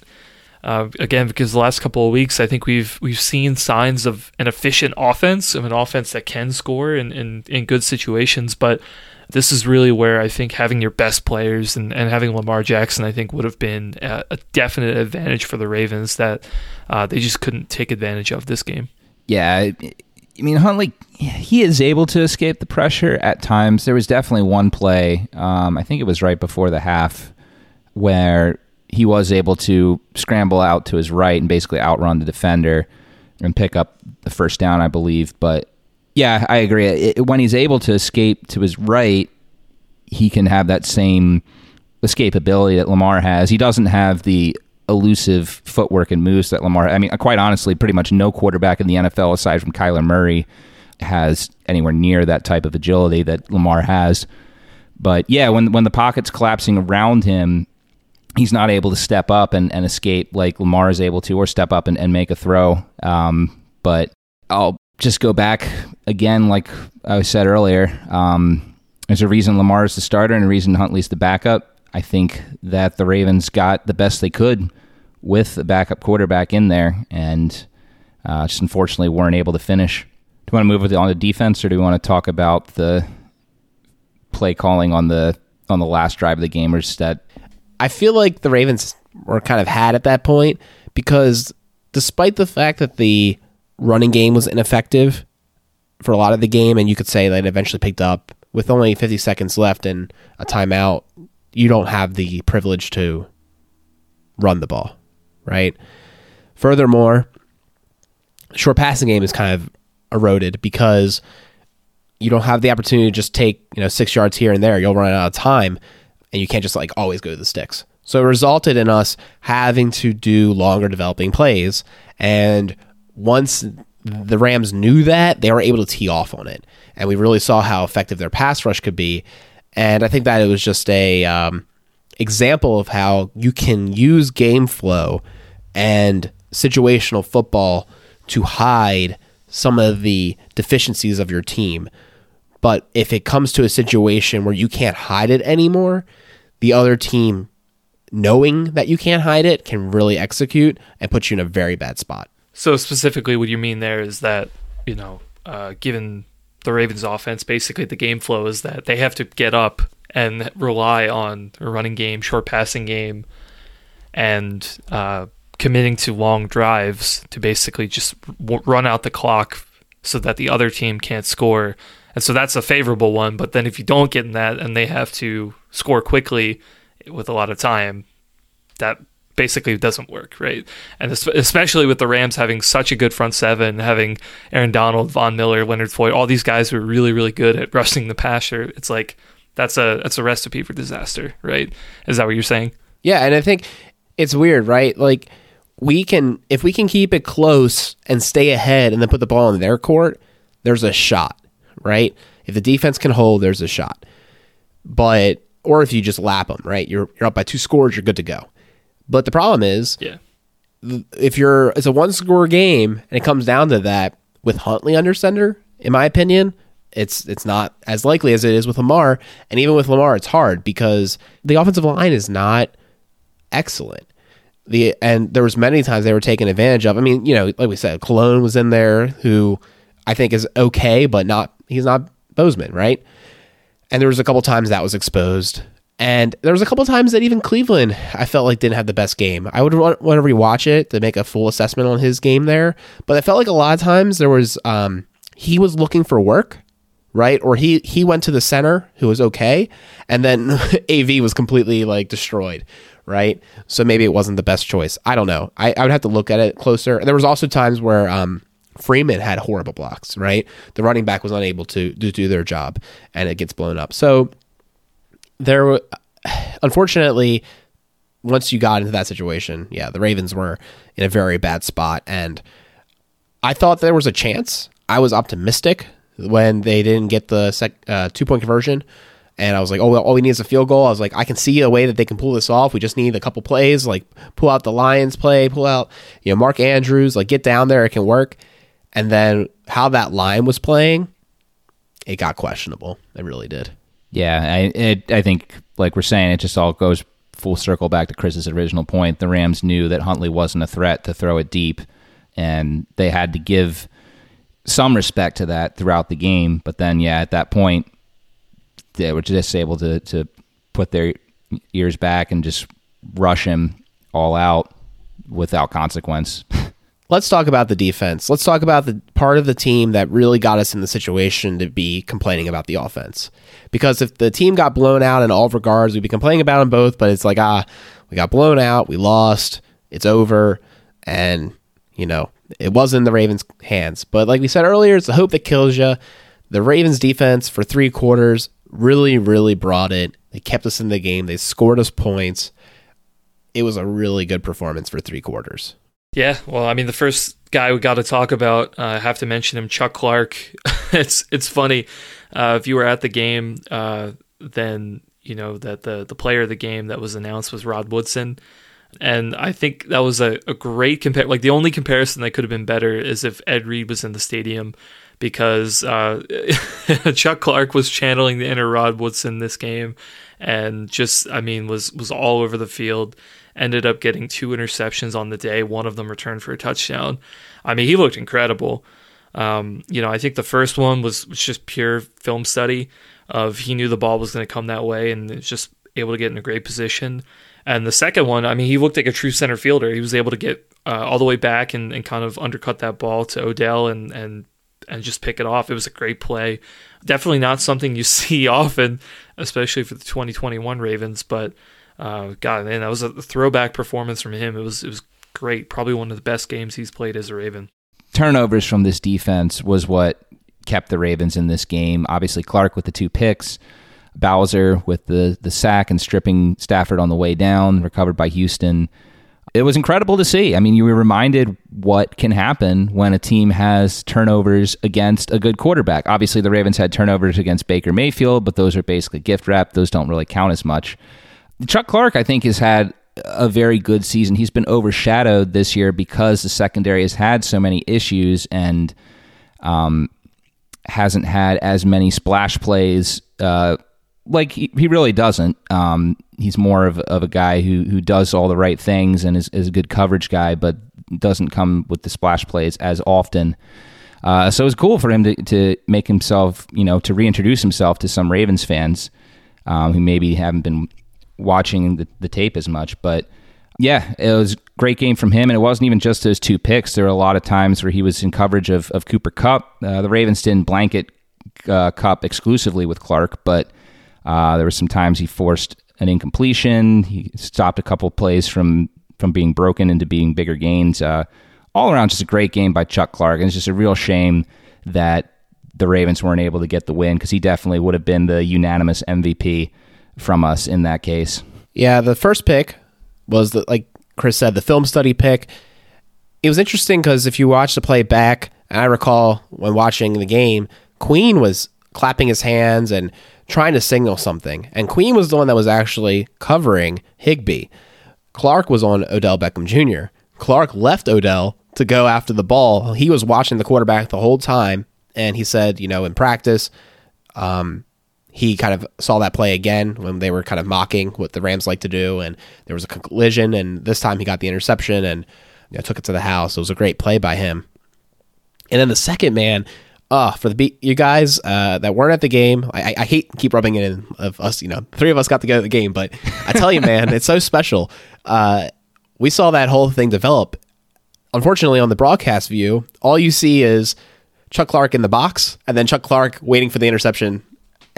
uh, again, because the last couple of weeks, I think we've we've seen signs of an efficient offense, of an offense that can score in, in, in good situations. But this is really where I think having your best players and, and having Lamar Jackson, I think, would have been a, a definite advantage for the Ravens that uh, they just couldn't take advantage of this game. Yeah, I mean, Huntley, he is able to escape the pressure at times. There was definitely one play, um, I think it was right before the half, where he was able to scramble out to his right and basically outrun the defender and pick up the first down, I believe. But yeah, I agree. It, when he's able to escape to his right, he can have that same escapability that Lamar has. He doesn't have the elusive footwork and moves that Lamar. I mean, quite honestly, pretty much no quarterback in the NFL aside from Kyler Murray has anywhere near that type of agility that Lamar has. But yeah, when when the pocket's collapsing around him, he's not able to step up and, and escape like Lamar is able to, or step up and, and make a throw. Um, but I'll just go back again, like I said earlier. Um, there's a reason Lamar is the starter and a reason Huntley's the backup. I think that the Ravens got the best they could with the backup quarterback in there, and uh, just unfortunately weren't able to finish. Do you want to move on to defense, or do we want to talk about the play calling on the on the last drive of the game, or just that? I feel like the Ravens were kind of had at that point because despite the fact that the running game was ineffective for a lot of the game, and you could say that it eventually picked up with only 50 seconds left and a timeout, you don't have the privilege to run the ball, right? Furthermore, short passing game is kind of eroded because you don't have the opportunity to just take, you know, six yards here and there. You'll run out of time and you can't just like always go to the sticks. So it resulted in us having to do longer developing plays. And once the Rams knew that, they were able to tee off on it. And we really saw how effective their pass rush could be. And I think that it was just a um, example of how you can use game flow and situational football to hide some of the deficiencies of your team. But if it comes to a situation where you can't hide it anymore, the other team knowing that you can't hide it can really execute and put you in a very bad spot. So specifically, what you mean there is that you know, uh, given the Ravens' offense, basically the game flow is that they have to get up and rely on a running game, short passing game, and uh, committing to long drives to basically just w- run out the clock so that the other team can't score. And so that's a favorable one. But then if you don't get in that and they have to score quickly with a lot of time, that basically doesn't work, right? And especially with the Rams having such a good front seven, having Aaron Donald, Von Miller, Leonard Floyd, all these guys who are really, really good at rushing the passer. It's like that's a that's a recipe for disaster, right? Is that what you're saying? Yeah, and I think it's weird, right? Like we can if we can keep it close and stay ahead and then put the ball in their court, there's a shot, right? If the defense can hold, there's a shot. But or if you just lap them, right? You're you're up by two scores, you're good to go. But the problem is, yeah, if you're it's a one score game and it comes down to that with Huntley under center, in my opinion, it's it's not as likely as it is with Lamar. And even with Lamar, it's hard because the offensive line is not excellent. The and there was many times they were taken advantage of. I mean, you know, like we said, Colon was in there, who I think is okay, but not he's not Bozeman, right? And there was a couple times that was exposed. And there was a couple times that even Cleveland, I felt like didn't have the best game. I would want, want to rewatch it to make a full assessment on his game there, but I felt like a lot of times there was um, he was looking for work, right? Or he he went to the center who was okay, and then AV was completely like destroyed, right? So maybe it wasn't the best choice. I don't know. I, I would have to look at it closer. There was also times where um, Freeman had horrible blocks, right? The running back was unable to, to do their job, and it gets blown up. So there, unfortunately, once you got into that situation, yeah, the Ravens were in a very bad spot, and I thought there was a chance. I was optimistic when they didn't get the sec, uh, two point conversion, and I was like, oh, well, all we need is a field goal. I was like, I can see a way that they can pull this off. We just need a couple plays, like pull out the Lions play, pull out you know Mark Andrews, like get down there, it can work. And then how that line was playing, it got questionable. It really did. Yeah, I it, I think like we're saying, it just all goes full circle back to Chris's original point. The Rams knew that Huntley wasn't a threat to throw it deep, and they had to give some respect to that throughout the game. But then, yeah, at that point, they were just able to to put their ears back and just rush him all out without consequence. let's talk about the defense. Let's talk about the part of the team that really got us in the situation to be complaining about the offense. Because if the team got blown out in all regards, we'd be complaining about them both, but it's like, ah, we got blown out, we lost, it's over, and, you know, it was in the Ravens' hands. But like we said earlier, it's the hope that kills you. The Ravens' defense for three quarters really, really brought it. They kept us in the game, they scored us points. It was a really good performance for three quarters. Yeah, well, I mean, the first guy we got to talk about, uh, I have to mention him, Chuck Clark. it's it's funny. Uh, if you were at the game, uh, then you know that the the player of the game that was announced was Rod Woodson, and I think that was a, a great compare. Like the only comparison that could have been better is if Ed Reed was in the stadium, because uh, Chuck Clark was channeling the inner Rod Woodson this game, and just I mean was was all over the field ended up getting two interceptions on the day. One of them returned for a touchdown. I mean, he looked incredible. Um, you know, I think the first one was, was just pure film study of he knew the ball was going to come that way and just able to get in a great position. And the second one, I mean, he looked like a true center fielder. He was able to get uh, all the way back and, and kind of undercut that ball to Odell and and and just pick it off. It was a great play. Definitely not something you see often, especially for the 2021 Ravens, but uh, God, man, that was a throwback performance from him. It was it was great. Probably one of the best games he's played as a Raven. Turnovers from this defense was what kept the Ravens in this game. Obviously, Clark with the two picks, Bowser with the the sack and stripping Stafford on the way down, recovered by Houston. It was incredible to see. I mean, you were reminded what can happen when a team has turnovers against a good quarterback. Obviously, the Ravens had turnovers against Baker Mayfield, but those are basically gift wrap. Those don't really count as much. Chuck Clark, I think, has had a very good season. He's been overshadowed this year because the secondary has had so many issues and um, hasn't had as many splash plays. Uh, like he, he really doesn't. Um, he's more of, of a guy who who does all the right things and is, is a good coverage guy, but doesn't come with the splash plays as often. Uh, so it was cool for him to, to make himself, you know, to reintroduce himself to some Ravens fans um, who maybe haven't been watching the, the tape as much. But yeah, it was a great game from him. And it wasn't even just those two picks. There were a lot of times where he was in coverage of, of Cooper Kupp. Uh, the Ravens didn't blanket uh, Kupp exclusively with Clark, but uh, there were some times he forced an incompletion. He stopped a couple plays from, from being broken into being bigger gains. Uh, all around, just a great game by Chuck Clark. And it's just a real shame that the Ravens weren't able to get the win because he definitely would have been the unanimous MVP from us in that case. Yeah, the first pick was the like Chris said, the film study pick. It was interesting because if you watch the play back, and I recall when watching the game, Queen was clapping his hands and trying to signal something, and Queen was the one that was actually covering Higbee. Clark was on Odell Beckham Jr. Clark left Odell to go after the ball. He was watching the quarterback the whole time, and he said, you know, in practice, um, he kind of saw that play again when they were kind of mocking what the Rams like to do, and there was a collision, and this time he got the interception and you know, took it to the house. It was a great play by him. And then the second man, uh, for the beat, you guys uh, that weren't at the game, I, I hate keep rubbing it in of us. You know, three of us got to go to the game, but I tell you, man, it's so special. Uh, we saw that whole thing develop. Unfortunately, on the broadcast view, all you see is Chuck Clark in the box, and then Chuck Clark waiting for the interception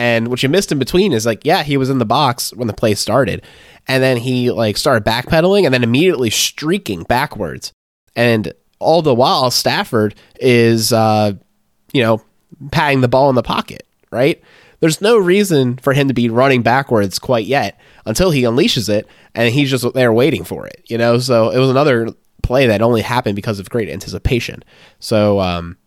and what you missed in between is like, yeah, he was in the box when the play started. And then he like started backpedaling and then immediately streaking backwards. And all the while, Stafford is, uh, you know, patting the ball in the pocket, right? There's no reason for him to be running backwards quite yet until he unleashes it and he's just there waiting for it, you know? So it was another play that only happened because of great anticipation. So, um,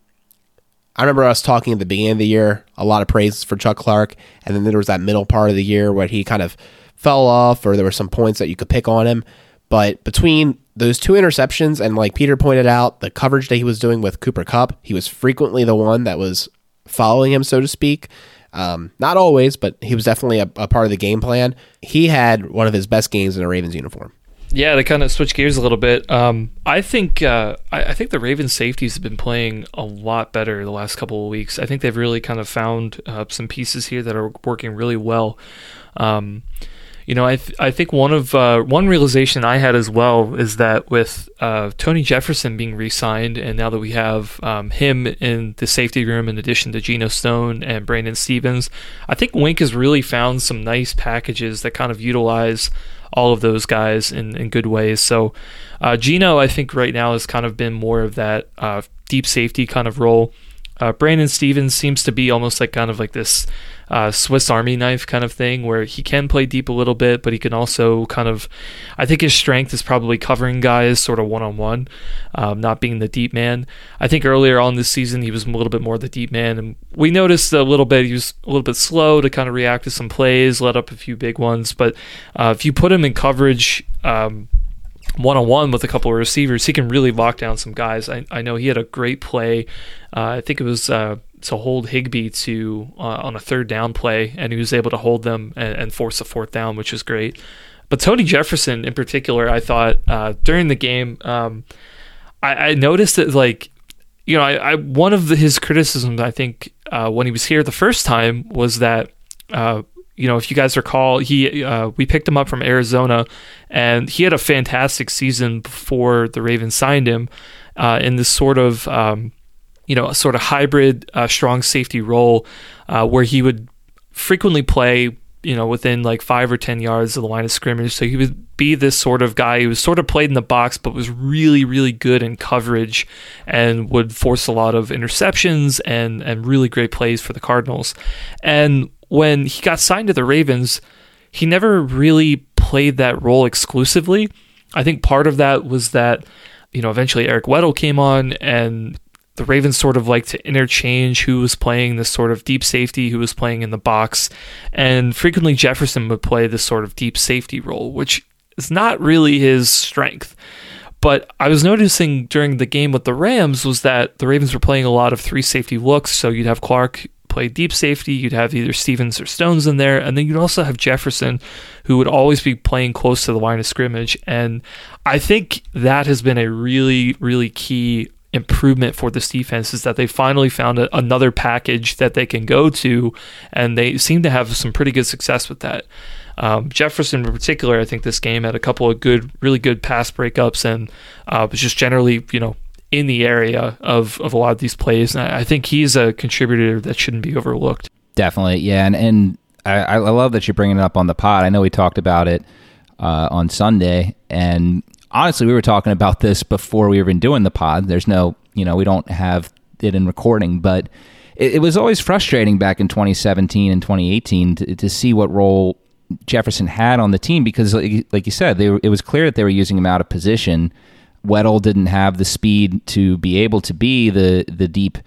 I remember us talking at the beginning of the year, a lot of praise for Chuck Clark, and then there was that middle part of the year where he kind of fell off, or there were some points that you could pick on him. But between those two interceptions and, like Peter pointed out, the coverage that he was doing with Cooper Kupp, he was frequently the one that was following him, so to speak. Um, not always, but he was definitely a, a part of the game plan. He had one of his best games in a Ravens uniform. Yeah, to kind of switch gears a little bit, um, I think uh, I, I, think the Ravens safeties have been playing a lot better the last couple of weeks. I think they've really kind of found uh, some pieces here that are working really well. Um, You know, I th- I think one of uh, one realization I had as well is that with uh, Tony Jefferson being re-signed, and now that we have um, him in the safety room in addition to Geno Stone and Brandon Stephens, I think Wink has really found some nice packages that kind of utilize all of those guys in, in good ways. So uh, Geno, I think right now has kind of been more of that uh, deep safety kind of role. Uh, Brandon Stephens seems to be almost like kind of like this uh, Swiss Army knife kind of thing where he can play deep a little bit, but he can also kind of. I think his strength is probably covering guys sort of one on one, not being the deep man. I think earlier on this season he was a little bit more the deep man, and we noticed a little bit he was a little bit slow to kind of react to some plays, let up a few big ones. But uh, if you put him in coverage, um, one on one with a couple of receivers, he can really lock down some guys. I, I know he had a great play. Uh, I think it was uh, to hold Higbee to uh, on a third down play, and he was able to hold them and, and, force a fourth down, which was great. But Tony Jefferson, in particular, I thought uh, during the game, um, I, I, noticed that like you know, I, I one of the, his criticisms I think uh, when he was here the first time was that uh, you know, if you guys recall, he uh, we picked him up from Arizona, and he had a fantastic season before the Ravens signed him uh, in this sort of um, you know, a sort of hybrid uh, strong safety role uh, where he would frequently play you know within like five or ten yards of the line of scrimmage. So he would be this sort of guy who was sort of played in the box, but was really really good in coverage and would force a lot of interceptions and and really great plays for the Cardinals. And when he got signed to the Ravens, he never really played that role exclusively. I think part of that was that, you know, eventually Eric Weddle came on and the Ravens sort of like to interchange who was playing this sort of deep safety, who was playing in the box. And frequently Jefferson would play this sort of deep safety role, which is not really his strength. But I was noticing during the game with the Rams was that the Ravens were playing a lot of three safety looks. So you'd have Clark play deep safety. You'd have either Stephens or Stones in there, and then you'd also have Jefferson, who would always be playing close to the line of scrimmage. And I think that has been a really, really key improvement for this defense is that they finally found a, another package that they can go to, and they seem to have some pretty good success with that. Um, Jefferson, in particular, I think this game had a couple of good, really good pass breakups, and uh, was just generally, you know, in the area of, of a lot of these plays. And I think he's a contributor that shouldn't be overlooked. Definitely, yeah, and and I, I love that you're bringing it up on the pod. I know we talked about it uh, on Sunday, and honestly, we were talking about this before we were even doing the pod. There's no, you know, we don't have it in recording, but it, it was always frustrating back in 2017 and 2018 to, to see what role Jefferson had on the team because, like, like you said, they were, it was clear that they were using him out of position Weddle didn't have the speed to be able to be the the deep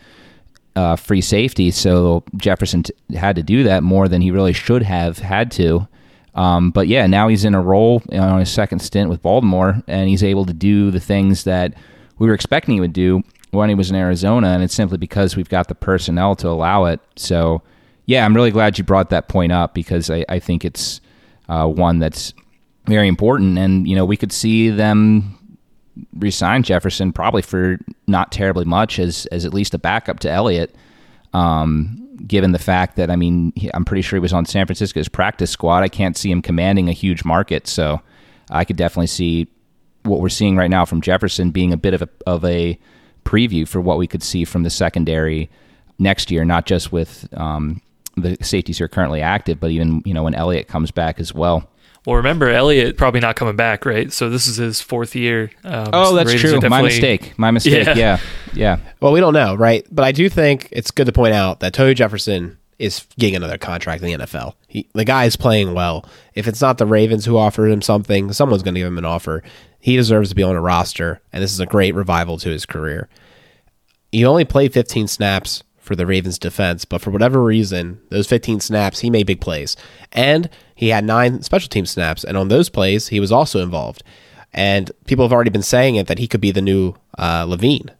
uh, free safety, so Jefferson t- had to do that more than he really should have had to. Um, but yeah, now he's in a role on his second stint with Baltimore, and he's able to do the things that we were expecting he would do when he was in Arizona, and it's simply because we've got the personnel to allow it. So yeah, I'm really glad you brought that point up because I, I think it's uh, one that's very important, and you know we could see them resign Jefferson probably for not terribly much as as at least a backup to Elliott. Um, given the fact that I mean he, I'm pretty sure he was on San Francisco's practice squad, I can't see him commanding a huge market. So I could definitely see what we're seeing right now from Jefferson being a bit of a of a preview for what we could see from the secondary next year, not just with um, the safeties who are currently active, but even you know when Elliott comes back as well. Well, remember Elliott probably not coming back, right? So this is his fourth year. Um, oh, so that's true. My mistake. My mistake. Yeah. yeah, yeah. Well, we don't know, right? But I do think it's good to point out that Tony Jefferson is getting another contract in the NFL. He, the guy is playing well. If it's not the Ravens who offered him something, someone's going to give him an offer. He deserves to be on a roster, and this is a great revival to his career. He only played 15 snaps for the Ravens defense, but for whatever reason, those 15 snaps, he made big plays. And he had nine special team snaps, and on those plays, he was also involved. And people have already been saying it that he could be the new uh, Levine.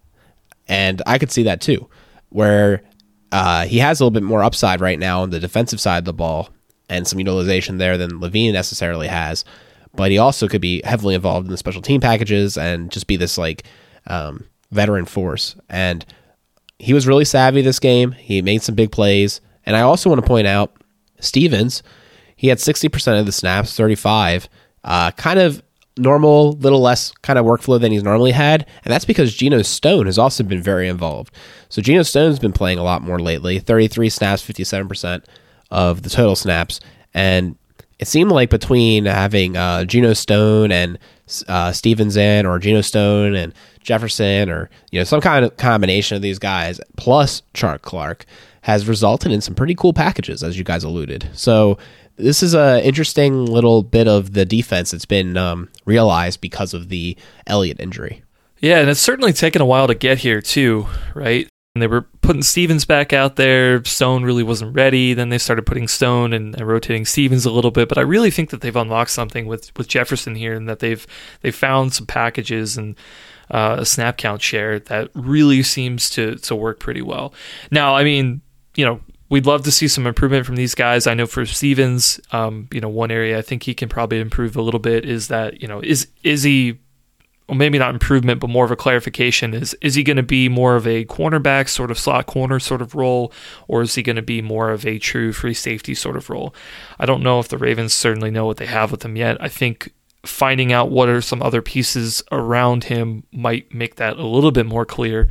And I could see that too, where uh, he has a little bit more upside right now on the defensive side of the ball and some utilization there than Levine necessarily has. But he also could be heavily involved in the special team packages and just be this like um, veteran force. And he was really savvy this game. He made some big plays. And I also want to point out Stephens, He had 60% of the snaps, 35. Uh, kind of normal, little less kind of workflow than he's normally had. And that's because Geno Stone has also been very involved. So Geno Stone's been playing a lot more lately 33 snaps, 57% of the total snaps. And it seemed like between having uh, Geno Stone and uh, Stevenson or Geno Stone and Jefferson or you know some kind of combination of these guys plus Chuck Clark has resulted in some pretty cool packages as you guys alluded. So this is a interesting little bit of the defense that's been um, realized because of the Elliott injury. Yeah, and it's certainly taken a while to get here too, right? And they were putting Stephens back out there. Stone really wasn't ready. Then they started putting Stone and, and, rotating Stephens a little bit. But I really think that they've unlocked something with, with Jefferson here, and that they've they've found some packages and uh, a snap count share that really seems to to work pretty well. Now, I mean, you know, we'd love to see some improvement from these guys. I know for Stevens, um, you know, one area I think he can probably improve a little bit is that you know is is he well, maybe not improvement, but more of a clarification is is he going to be more of a cornerback sort of slot corner sort of role, or is he going to be more of a true free safety sort of role? I don't know if the Ravens certainly know what they have with him yet. I think finding out what are some other pieces around him might make that a little bit more clear.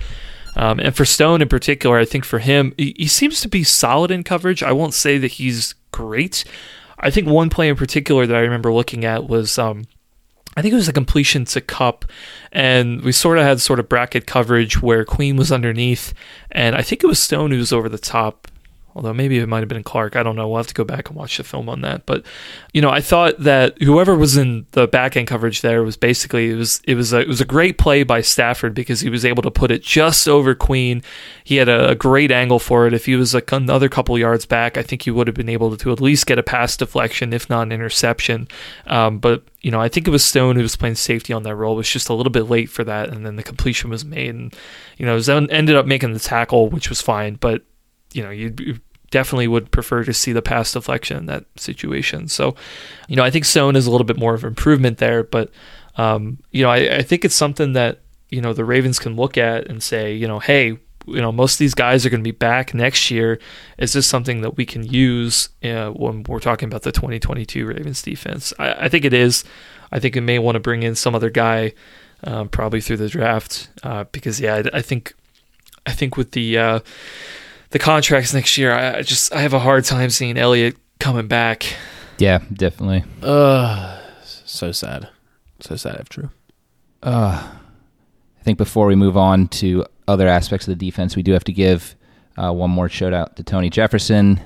Um, and for Stone in particular, I think for him, he, he seems to be solid in coverage. I won't say that he's great. I think one play in particular that I remember looking at was um, I think it was a completion to Kupp, and we sort of had sort of bracket coverage where Queen was underneath, and I think it was Stone who was over the top although maybe it might have been Clark. I don't know. We'll have to go back and watch the film on that. But you know, I thought that whoever was in the back end coverage there was basically it was it was a, it was a great play by Stafford because he was able to put it just over Queen. He had a, a great angle for it. If he was like another couple yards back, I think he would have been able to, at least get a pass deflection, if not an interception. Um, but you know, I think it was Stone who was playing safety on that role. Was just a little bit late for that, and then the completion was made, and you know, Zone ended up making the tackle, which was fine. But you know, you definitely would prefer to see the pass deflection in that situation. So, you know, I think Stone is a little bit more of an improvement there, but um, you know, I, I think it's something that you know the Ravens can look at and say, you know, hey, you know, most of these guys are going to be back next year. Is this something that we can use uh, when we're talking about the 2022 Ravens defense? I, I, think it is. I think we may want to bring in some other guy, um, probably through the draft, uh, because yeah, I, I, think, I think with the uh, the contracts next year, I just I have a hard time seeing Elliott coming back. Yeah, definitely. Uh, so sad, so sad if true. Uh, I think before we move on to other aspects of the defense, we do have to give uh, one more shout out to Tony Jefferson.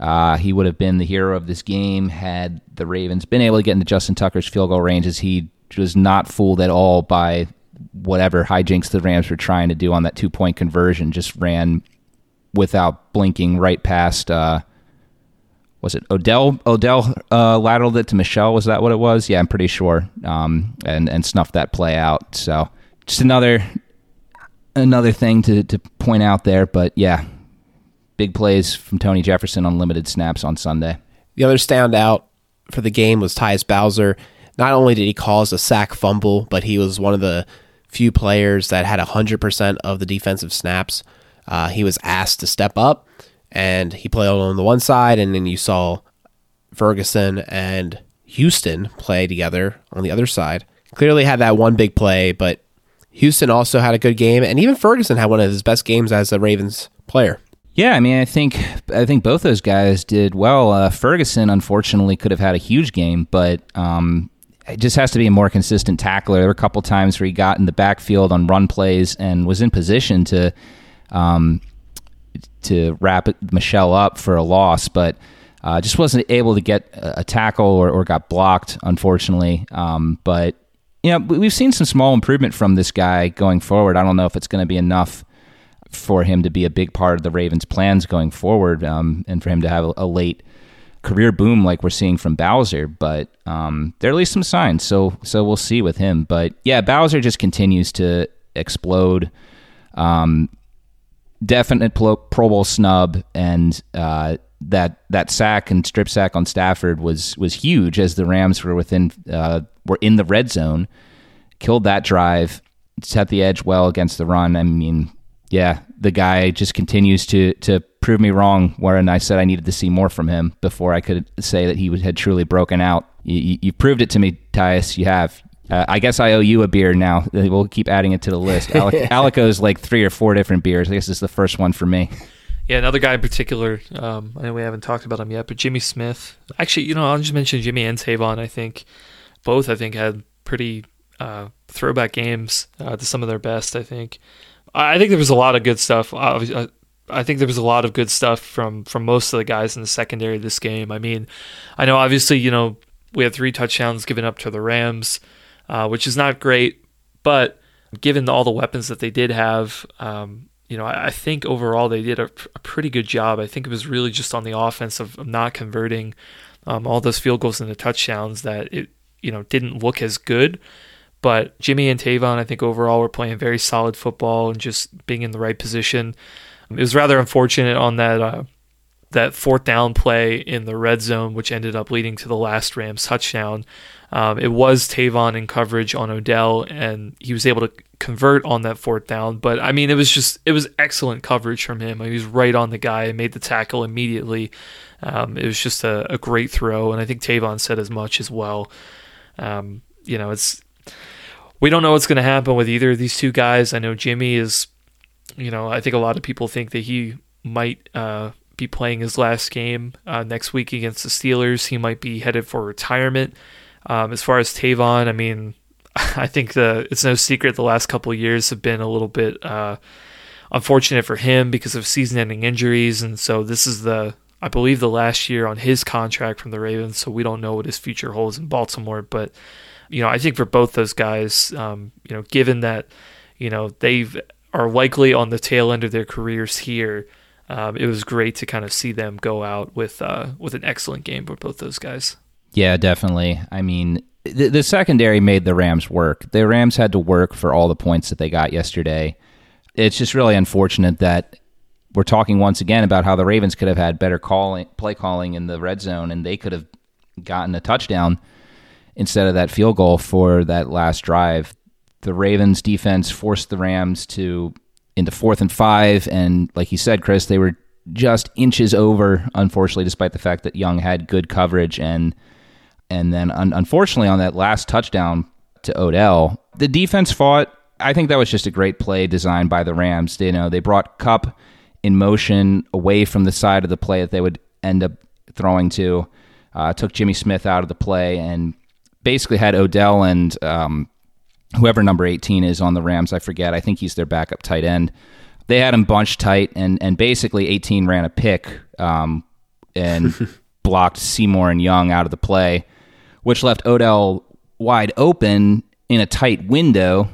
Uh, he would have been the hero of this game had the Ravens been able to get into Justin Tucker's field goal range, as he was not fooled at all by whatever hijinks the Rams were trying to do on that two point conversion. Just ran without blinking right past. Uh, was it Odell? Odell uh, lateraled it to Michel? Was that what it was? Yeah, I'm pretty sure. Um, and and snuffed that play out. So just another another thing to to point out there. But yeah, big plays from Tony Jefferson on limited snaps on Sunday. The other standout for the game was Tyus Bowser. Not only did he cause a sack fumble, but he was one of the few players that had 100% of the defensive snaps. Uh, he was asked to step up, and he played on the one side, and then you saw Ferguson and Houston play together on the other side. Clearly had that one big play, but Houston also had a good game, and even Ferguson had one of his best games as a Ravens player. Yeah, I mean, I think I think both those guys did well. Uh, Ferguson, unfortunately, could have had a huge game, but um, it just has to be a more consistent tackler. There were a couple times where he got in the backfield on run plays and was in position to um, to wrap Michel up for a loss, but uh, just wasn't able to get a tackle or, or got blocked, unfortunately. Um, but you know, we've seen some small improvement from this guy going forward. I don't know if it's going to be enough for him to be a big part of the Ravens' plans going forward, um, and for him to have a, a, late career boom like we're seeing from Bowser. But um, there are at least some signs, so so we'll see with him. But yeah, Bowser just continues to explode. Um, definite Pro, Bowl snub, and uh, that that sack and strip sack on Stafford was was huge as the Rams were within uh, were in the red zone, killed that drive, set the edge well against the run. I mean, yeah, the guy just continues to to prove me wrong. Wherein I said I needed to see more from him before I could say that he had truly broken out. You, you, you proved it to me, Tyus. You have. Uh, I guess I owe you a beer now. We'll keep adding it to the list. Alic- Alico's like three or four different beers. I guess this is the first one for me. Yeah, another guy in particular. Um, I know we haven't talked about him yet, but Jimmy Smith. Actually, you know, I'll just mention Jimmy and Tavon. I think both. I think had pretty uh, throwback games uh, to some of their best. I think. I think there was a lot of good stuff. Uh, I think there was a lot of good stuff from from most of the guys in the secondary of this game. I mean, I know obviously you know we had three touchdowns given up to the Rams, uh, which is not great, but given all the weapons that they did have, um, you know, I, I, think overall they did a, a, pretty good job. I think it was really just on the offense of, of not converting um, all those field goals into touchdowns that it you know didn't look as good. But Jimmy and Tavon, I think overall were playing very solid football and just being in the right position. It was rather unfortunate on that uh, that fourth down play in the red zone, which ended up leading to the last Rams touchdown. Um, it was Tavon in coverage on Odell, and he was able to convert on that fourth down. But I mean, it was just it was excellent coverage from him. he was right on the guy and made the tackle immediately. Um, it was just a, a, great throw, and I think Tavon said as much as well. Um, you know, it's we don't know what's going to happen with either of these two guys. I know Jimmy is, you know, I think a lot of people think that he might uh, be playing his last game uh, next week against the Steelers. He might be headed for retirement. Um, as far as Tavon, I mean, I think the it's no secret the last couple years have been a little bit uh, unfortunate for him because of season-ending injuries, and so this is the I believe the last year on his contract from the Ravens. So we don't know what his future holds in Baltimore, but you know, I think for both those guys, um, you know, given that, you know, they are likely on the tail end of their careers here, um, it was great to kind of see them go out with uh, with an excellent game for both those guys. Yeah, definitely. I mean, the, the secondary made the Rams work. The Rams had to work for all the points that they got yesterday. It's just really unfortunate that we're talking once again about how the Ravens could have had better calling, play calling in the red zone, and they could have gotten a touchdown instead of that field goal for that last drive. The Ravens defense forced the Rams to into fourth and five, and like you said, Chris, they were just inches over. Unfortunately, despite the fact that Young had good coverage, and and then un- unfortunately on that last touchdown to Odell, the defense fought. I think that was just a great play designed by the Rams. They, you know, they brought Kupp in motion away from the side of the play that they would end up throwing to. Uh, took Jimmy Smith out of the play and basically had Odell and um, whoever number 18 is on the Rams. I forget. I think he's their backup tight end. They had him bunched tight, and, and basically 18 ran a pick um, and blocked Seymour and Young out of the play, which left Odell wide open in a tight window,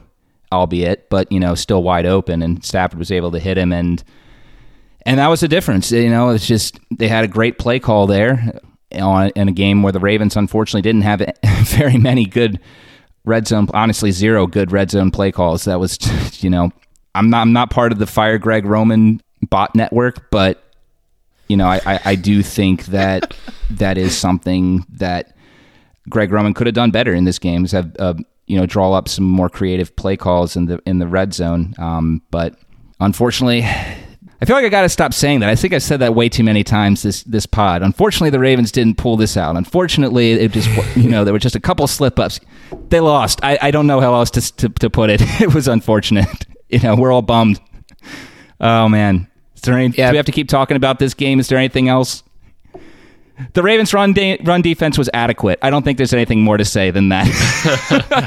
albeit, but you know, still wide open. And Stafford was able to hit him, and and that was the difference. You know, it's just they had a great play call there on, in a game where the Ravens unfortunately didn't have very many good red zone. Honestly, zero good red zone play calls. That was, you know, I'm not I'm not part of the fire Greg Roman bot network, but you know, I, I, I do think that that is something that Greg Roman could have done better in this game. Is have uh, you know draw up some more creative play calls in the in the red zone. Um, but unfortunately, I feel like I got to stop saying that. I think I said that way too many times this this pod. Unfortunately, the Ravens didn't pull this out. Unfortunately, it just you know there were just a couple slip ups. They lost. I, I don't know how else to, to, to put it. It was unfortunate. You know, we're all bummed. Oh man, is there any? Yeah. Do we have to keep talking about this game? Is there anything else? The Ravens' run de- run defense was adequate. I don't think there's anything more to say than that.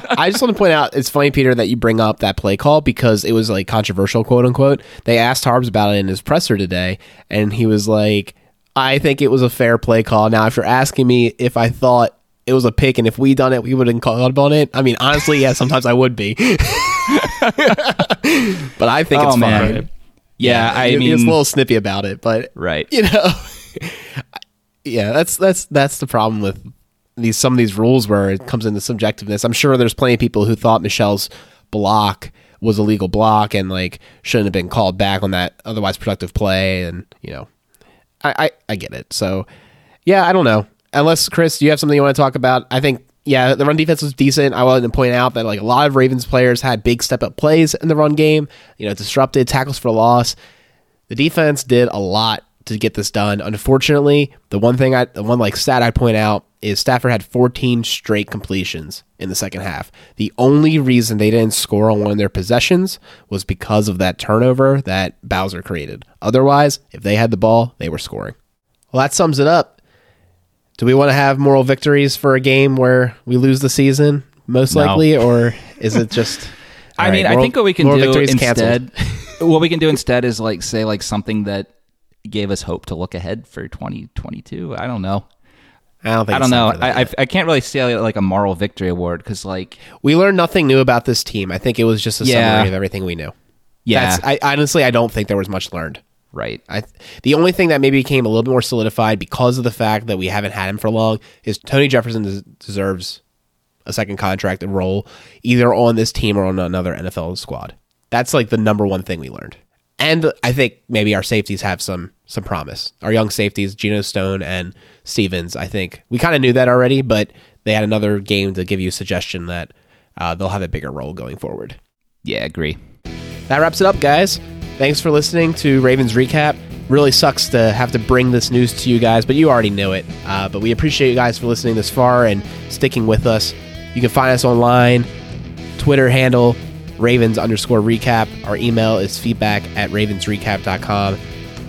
I just want to point out it's funny, Peter, that you bring up that play call because it was like controversial, quote unquote. They asked Harbs about it in his presser today, and he was like, "I think it was a fair play call." Now, if you're asking me if I thought it was a pick, and if we done it, we would have called on it. I mean, honestly, yeah, sometimes I would be, but I think oh, it's man. fine. Yeah, yeah, I mean, it's a little snippy about it, but right, you know yeah, that's that's that's the problem with these some of these rules where it comes into subjectiveness. I'm sure there's plenty of people who thought Michel's block was a legal block and like shouldn't have been called back on that otherwise productive play and you know I, I, I get it. So yeah, I don't know. Unless Chris, do you have something you want to talk about? I think yeah, the run defense was decent. I wanted to point out that like a lot of Ravens players had big step up plays in the run game, you know, disrupted tackles for loss. The defense did a lot to get this done. Unfortunately, the one thing I, the one like stat I'd point out is Stafford had 14 straight completions in the second half. The only reason they didn't score on one of their possessions was because of that turnover that Bowser created. Otherwise, if they had the ball, they were scoring. Well, that sums it up. Do we want to have moral victories for a game where we lose the season, most No. likely, or is it just? I All mean, right, I think what we can do instead, what we can do instead is like say like something that gave us hope to look ahead for 2022. I don't know. I don't think I don't know. time for that I, I. I can't really say like a moral victory award because like we learned nothing new about this team. I think it was just a Yeah. summary of everything we knew. yeah, That's, I honestly I don't think there was much learned. right. I the only thing that maybe became a little bit more solidified because of the fact that we haven't had him for long is Tony Jefferson des- deserves a second contract and role either on this team or on another NFL squad. That's like the number one thing we learned. And I think maybe our safeties have some some promise. Our young safeties, Geno Stone and Stephens, I think we kind of knew that already, but they had another game to give you a suggestion that uh, they'll have a bigger role going forward. Yeah, agree. That wraps it up, guys. Thanks for listening to Ravens Recap. Really sucks to have to bring this news to you guys, but you already knew it. Uh, but we appreciate you guys for listening this far and sticking with us. You can find us online, Twitter handle, Ravens underscore recap. Our email is feedback at ravensrecap.com.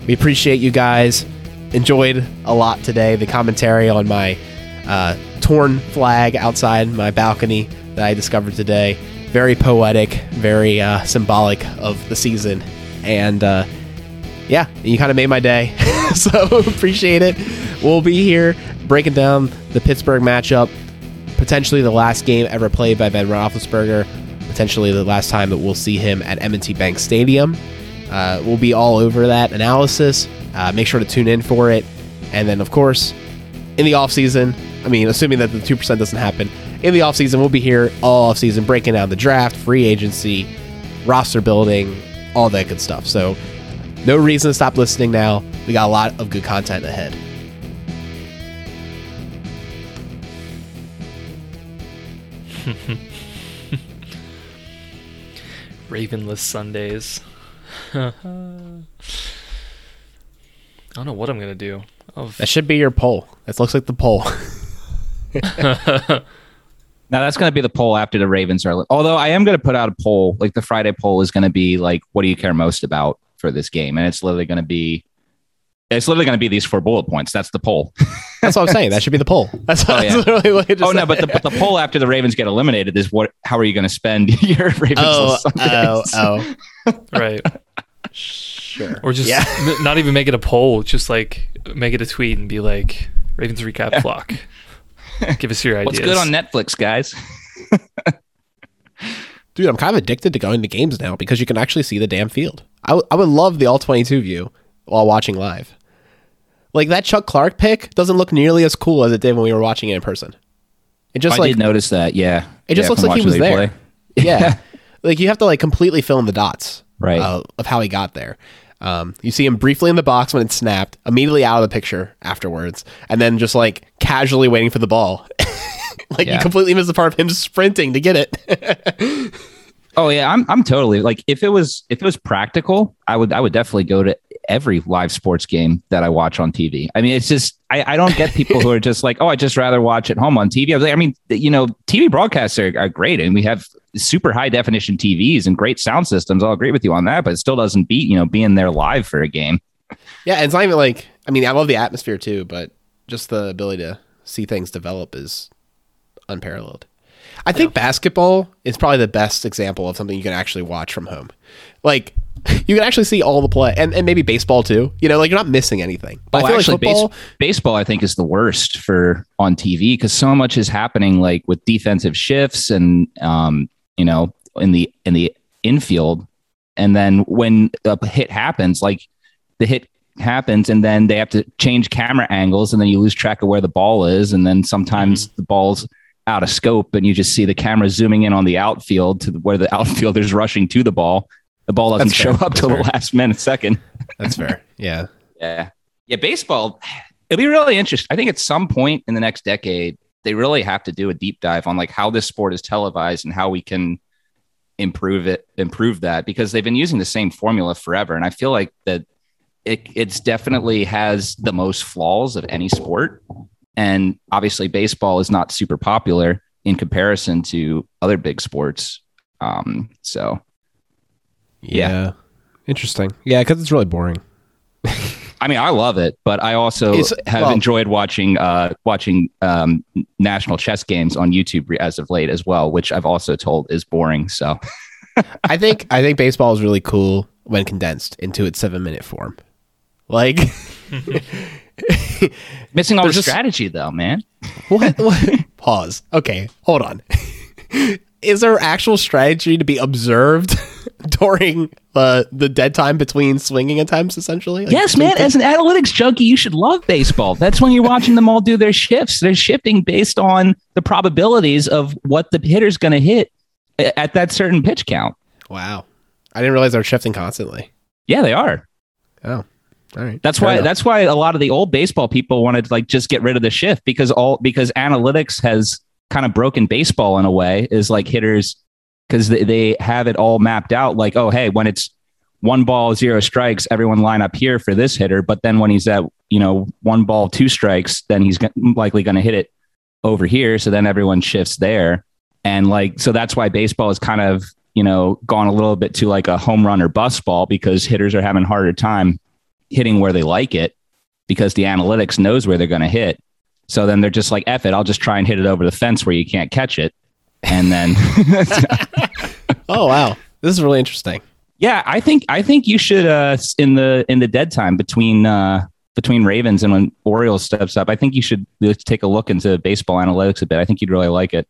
We appreciate you guys. Enjoyed a lot today. The commentary on my uh, torn flag outside my balcony that I discovered today. Very poetic, very uh, symbolic of the season. And uh, yeah, you kind of made my day. so appreciate it. We'll be here breaking down the Pittsburgh matchup, potentially the last game ever played by Ben Roethlisberger, potentially the last time that we'll see him at M&T Bank Stadium. Uh, we'll be all over that analysis. Uh, make sure to tune in for it. And then, of course, in the offseason, I mean, assuming that the 2% doesn't happen, in the offseason, we'll be here all offseason breaking down the draft, free agency, roster building, all that good stuff. So, no reason to stop listening now. We got a lot of good content ahead. Ravenless Sundays. I don't know what I'm gonna do. Oh, That should be your poll. That looks like the poll. Now that's going to be the poll after the Ravens are. Although I am going to put out a poll, like the Friday poll is going to be like, what do you care most about for this game? And it's literally going to be, it's literally going to be these four bullet points. That's the poll. That's what I'm saying. That should be the poll. That's, Oh, that's yeah. literally what it just oh no, but the, but the poll after the Ravens get eliminated is what? How are you going to spend your Ravens? oh, Sundays? oh, oh. right. Sure. Or just Yeah. n- not even make it a poll. Just like make it a tweet and be like Ravens recap flock. Give us your ideas. What's good on Netflix, guys? Dude, I'm kind of addicted to going to games now because you can actually see the damn field. I, w- I would love the all 22 view while watching live. Like that Chuck Clark pick doesn't look nearly as cool as it did when we were watching it in person. It just I like did notice that. Yeah, it just Yeah, looks like he was there. yeah, like you have to like completely fill in the dots, Right. uh, of how he got there. Um, you see him briefly in the box when it snapped, immediately out of the picture afterwards, and then just like casually waiting for the ball. like you completely miss the part of him sprinting to get it. Oh yeah, I'm I'm totally like if it was if it was practical, I would I would definitely go to every live sports game that I watch on TV. I mean, it's just I, I don't get people who are just like, oh, I just rather watch at home on TV. I like, I mean, you know, TV broadcasts are, are great, and we have super high definition TVs and great sound systems. I'll agree with you on that, but it still doesn't beat you know being there live for a game. Yeah, it's not even like I mean, I love the atmosphere too, but just the ability to see things develop is unparalleled. I think basketball is probably the best example of something you can actually watch from home. Like you can actually see all the play, and, and maybe baseball too. You know, like you're not missing anything. But Oh, I feel actually, like football, base, baseball I think is the worst for on TV because so much is happening like with defensive shifts and um, you know in the in the infield, and then when a hit happens, like the hit happens, and then they have to change camera angles, and then you lose track of where the ball is, and then sometimes Mm-hmm. the ball's out of scope, and you just see the camera zooming in on the outfield to where the outfielder's rushing to the ball. The ball doesn't That's show fair. up till the last minute second. that's fair. Yeah, Yeah. Yeah. Baseball, it'll be really interesting. I think at some point in the next decade, they really have to do a deep dive on like how this sport is televised and how we can improve it, improve that because they've been using the same formula forever. And I feel like that it it's definitely has the most flaws of any sport, and obviously baseball is not super popular in comparison to other big sports. Um, so Yeah. Yeah. Interesting. Yeah, because it's really boring. I mean, I love it, but I also It's- have well- enjoyed watching uh, watching um, national chess games on YouTube as of late as well, which I've also told is boring. So I think I think baseball is really cool when condensed into its seven minute form. Like missing all There's the just- strategy, though, man. what, what? Pause. Okay, hold on. Is there actual strategy to be observed during uh, the dead time between swinging attempts? Essentially, Like, Yes, man. As an analytics junkie, you should love baseball. That's when you're watching them all do their shifts. They're shifting based on the probabilities of what the hitter's going to hit at that certain pitch count. wow, I didn't realize they were shifting constantly. Yeah, they are. Oh, all right. That's Fair why enough. that's why a lot of the old baseball people wanted to like just get rid of the shift because all because analytics has kind of broken baseball in a way is like hitters because they, they have it all mapped out like oh hey when it's one ball zero strikes everyone line up here for this hitter but then when he's at you know one ball two strikes then he's likely going to hit it over here so then everyone shifts there and like so that's why baseball is kind of you know gone a little bit to like a home run or bust ball because hitters are having harder time hitting where they like it because the analytics knows where they're going to hit. So then they're just like, F it, I'll just try and hit it over the fence where you can't catch it. And then, Oh wow, this is really interesting. yeah, I think, I think you should, uh, in the, in the dead time between, uh, between Ravens and when Orioles steps up, I think you should take a look into baseball analytics a bit. I think you'd really like it.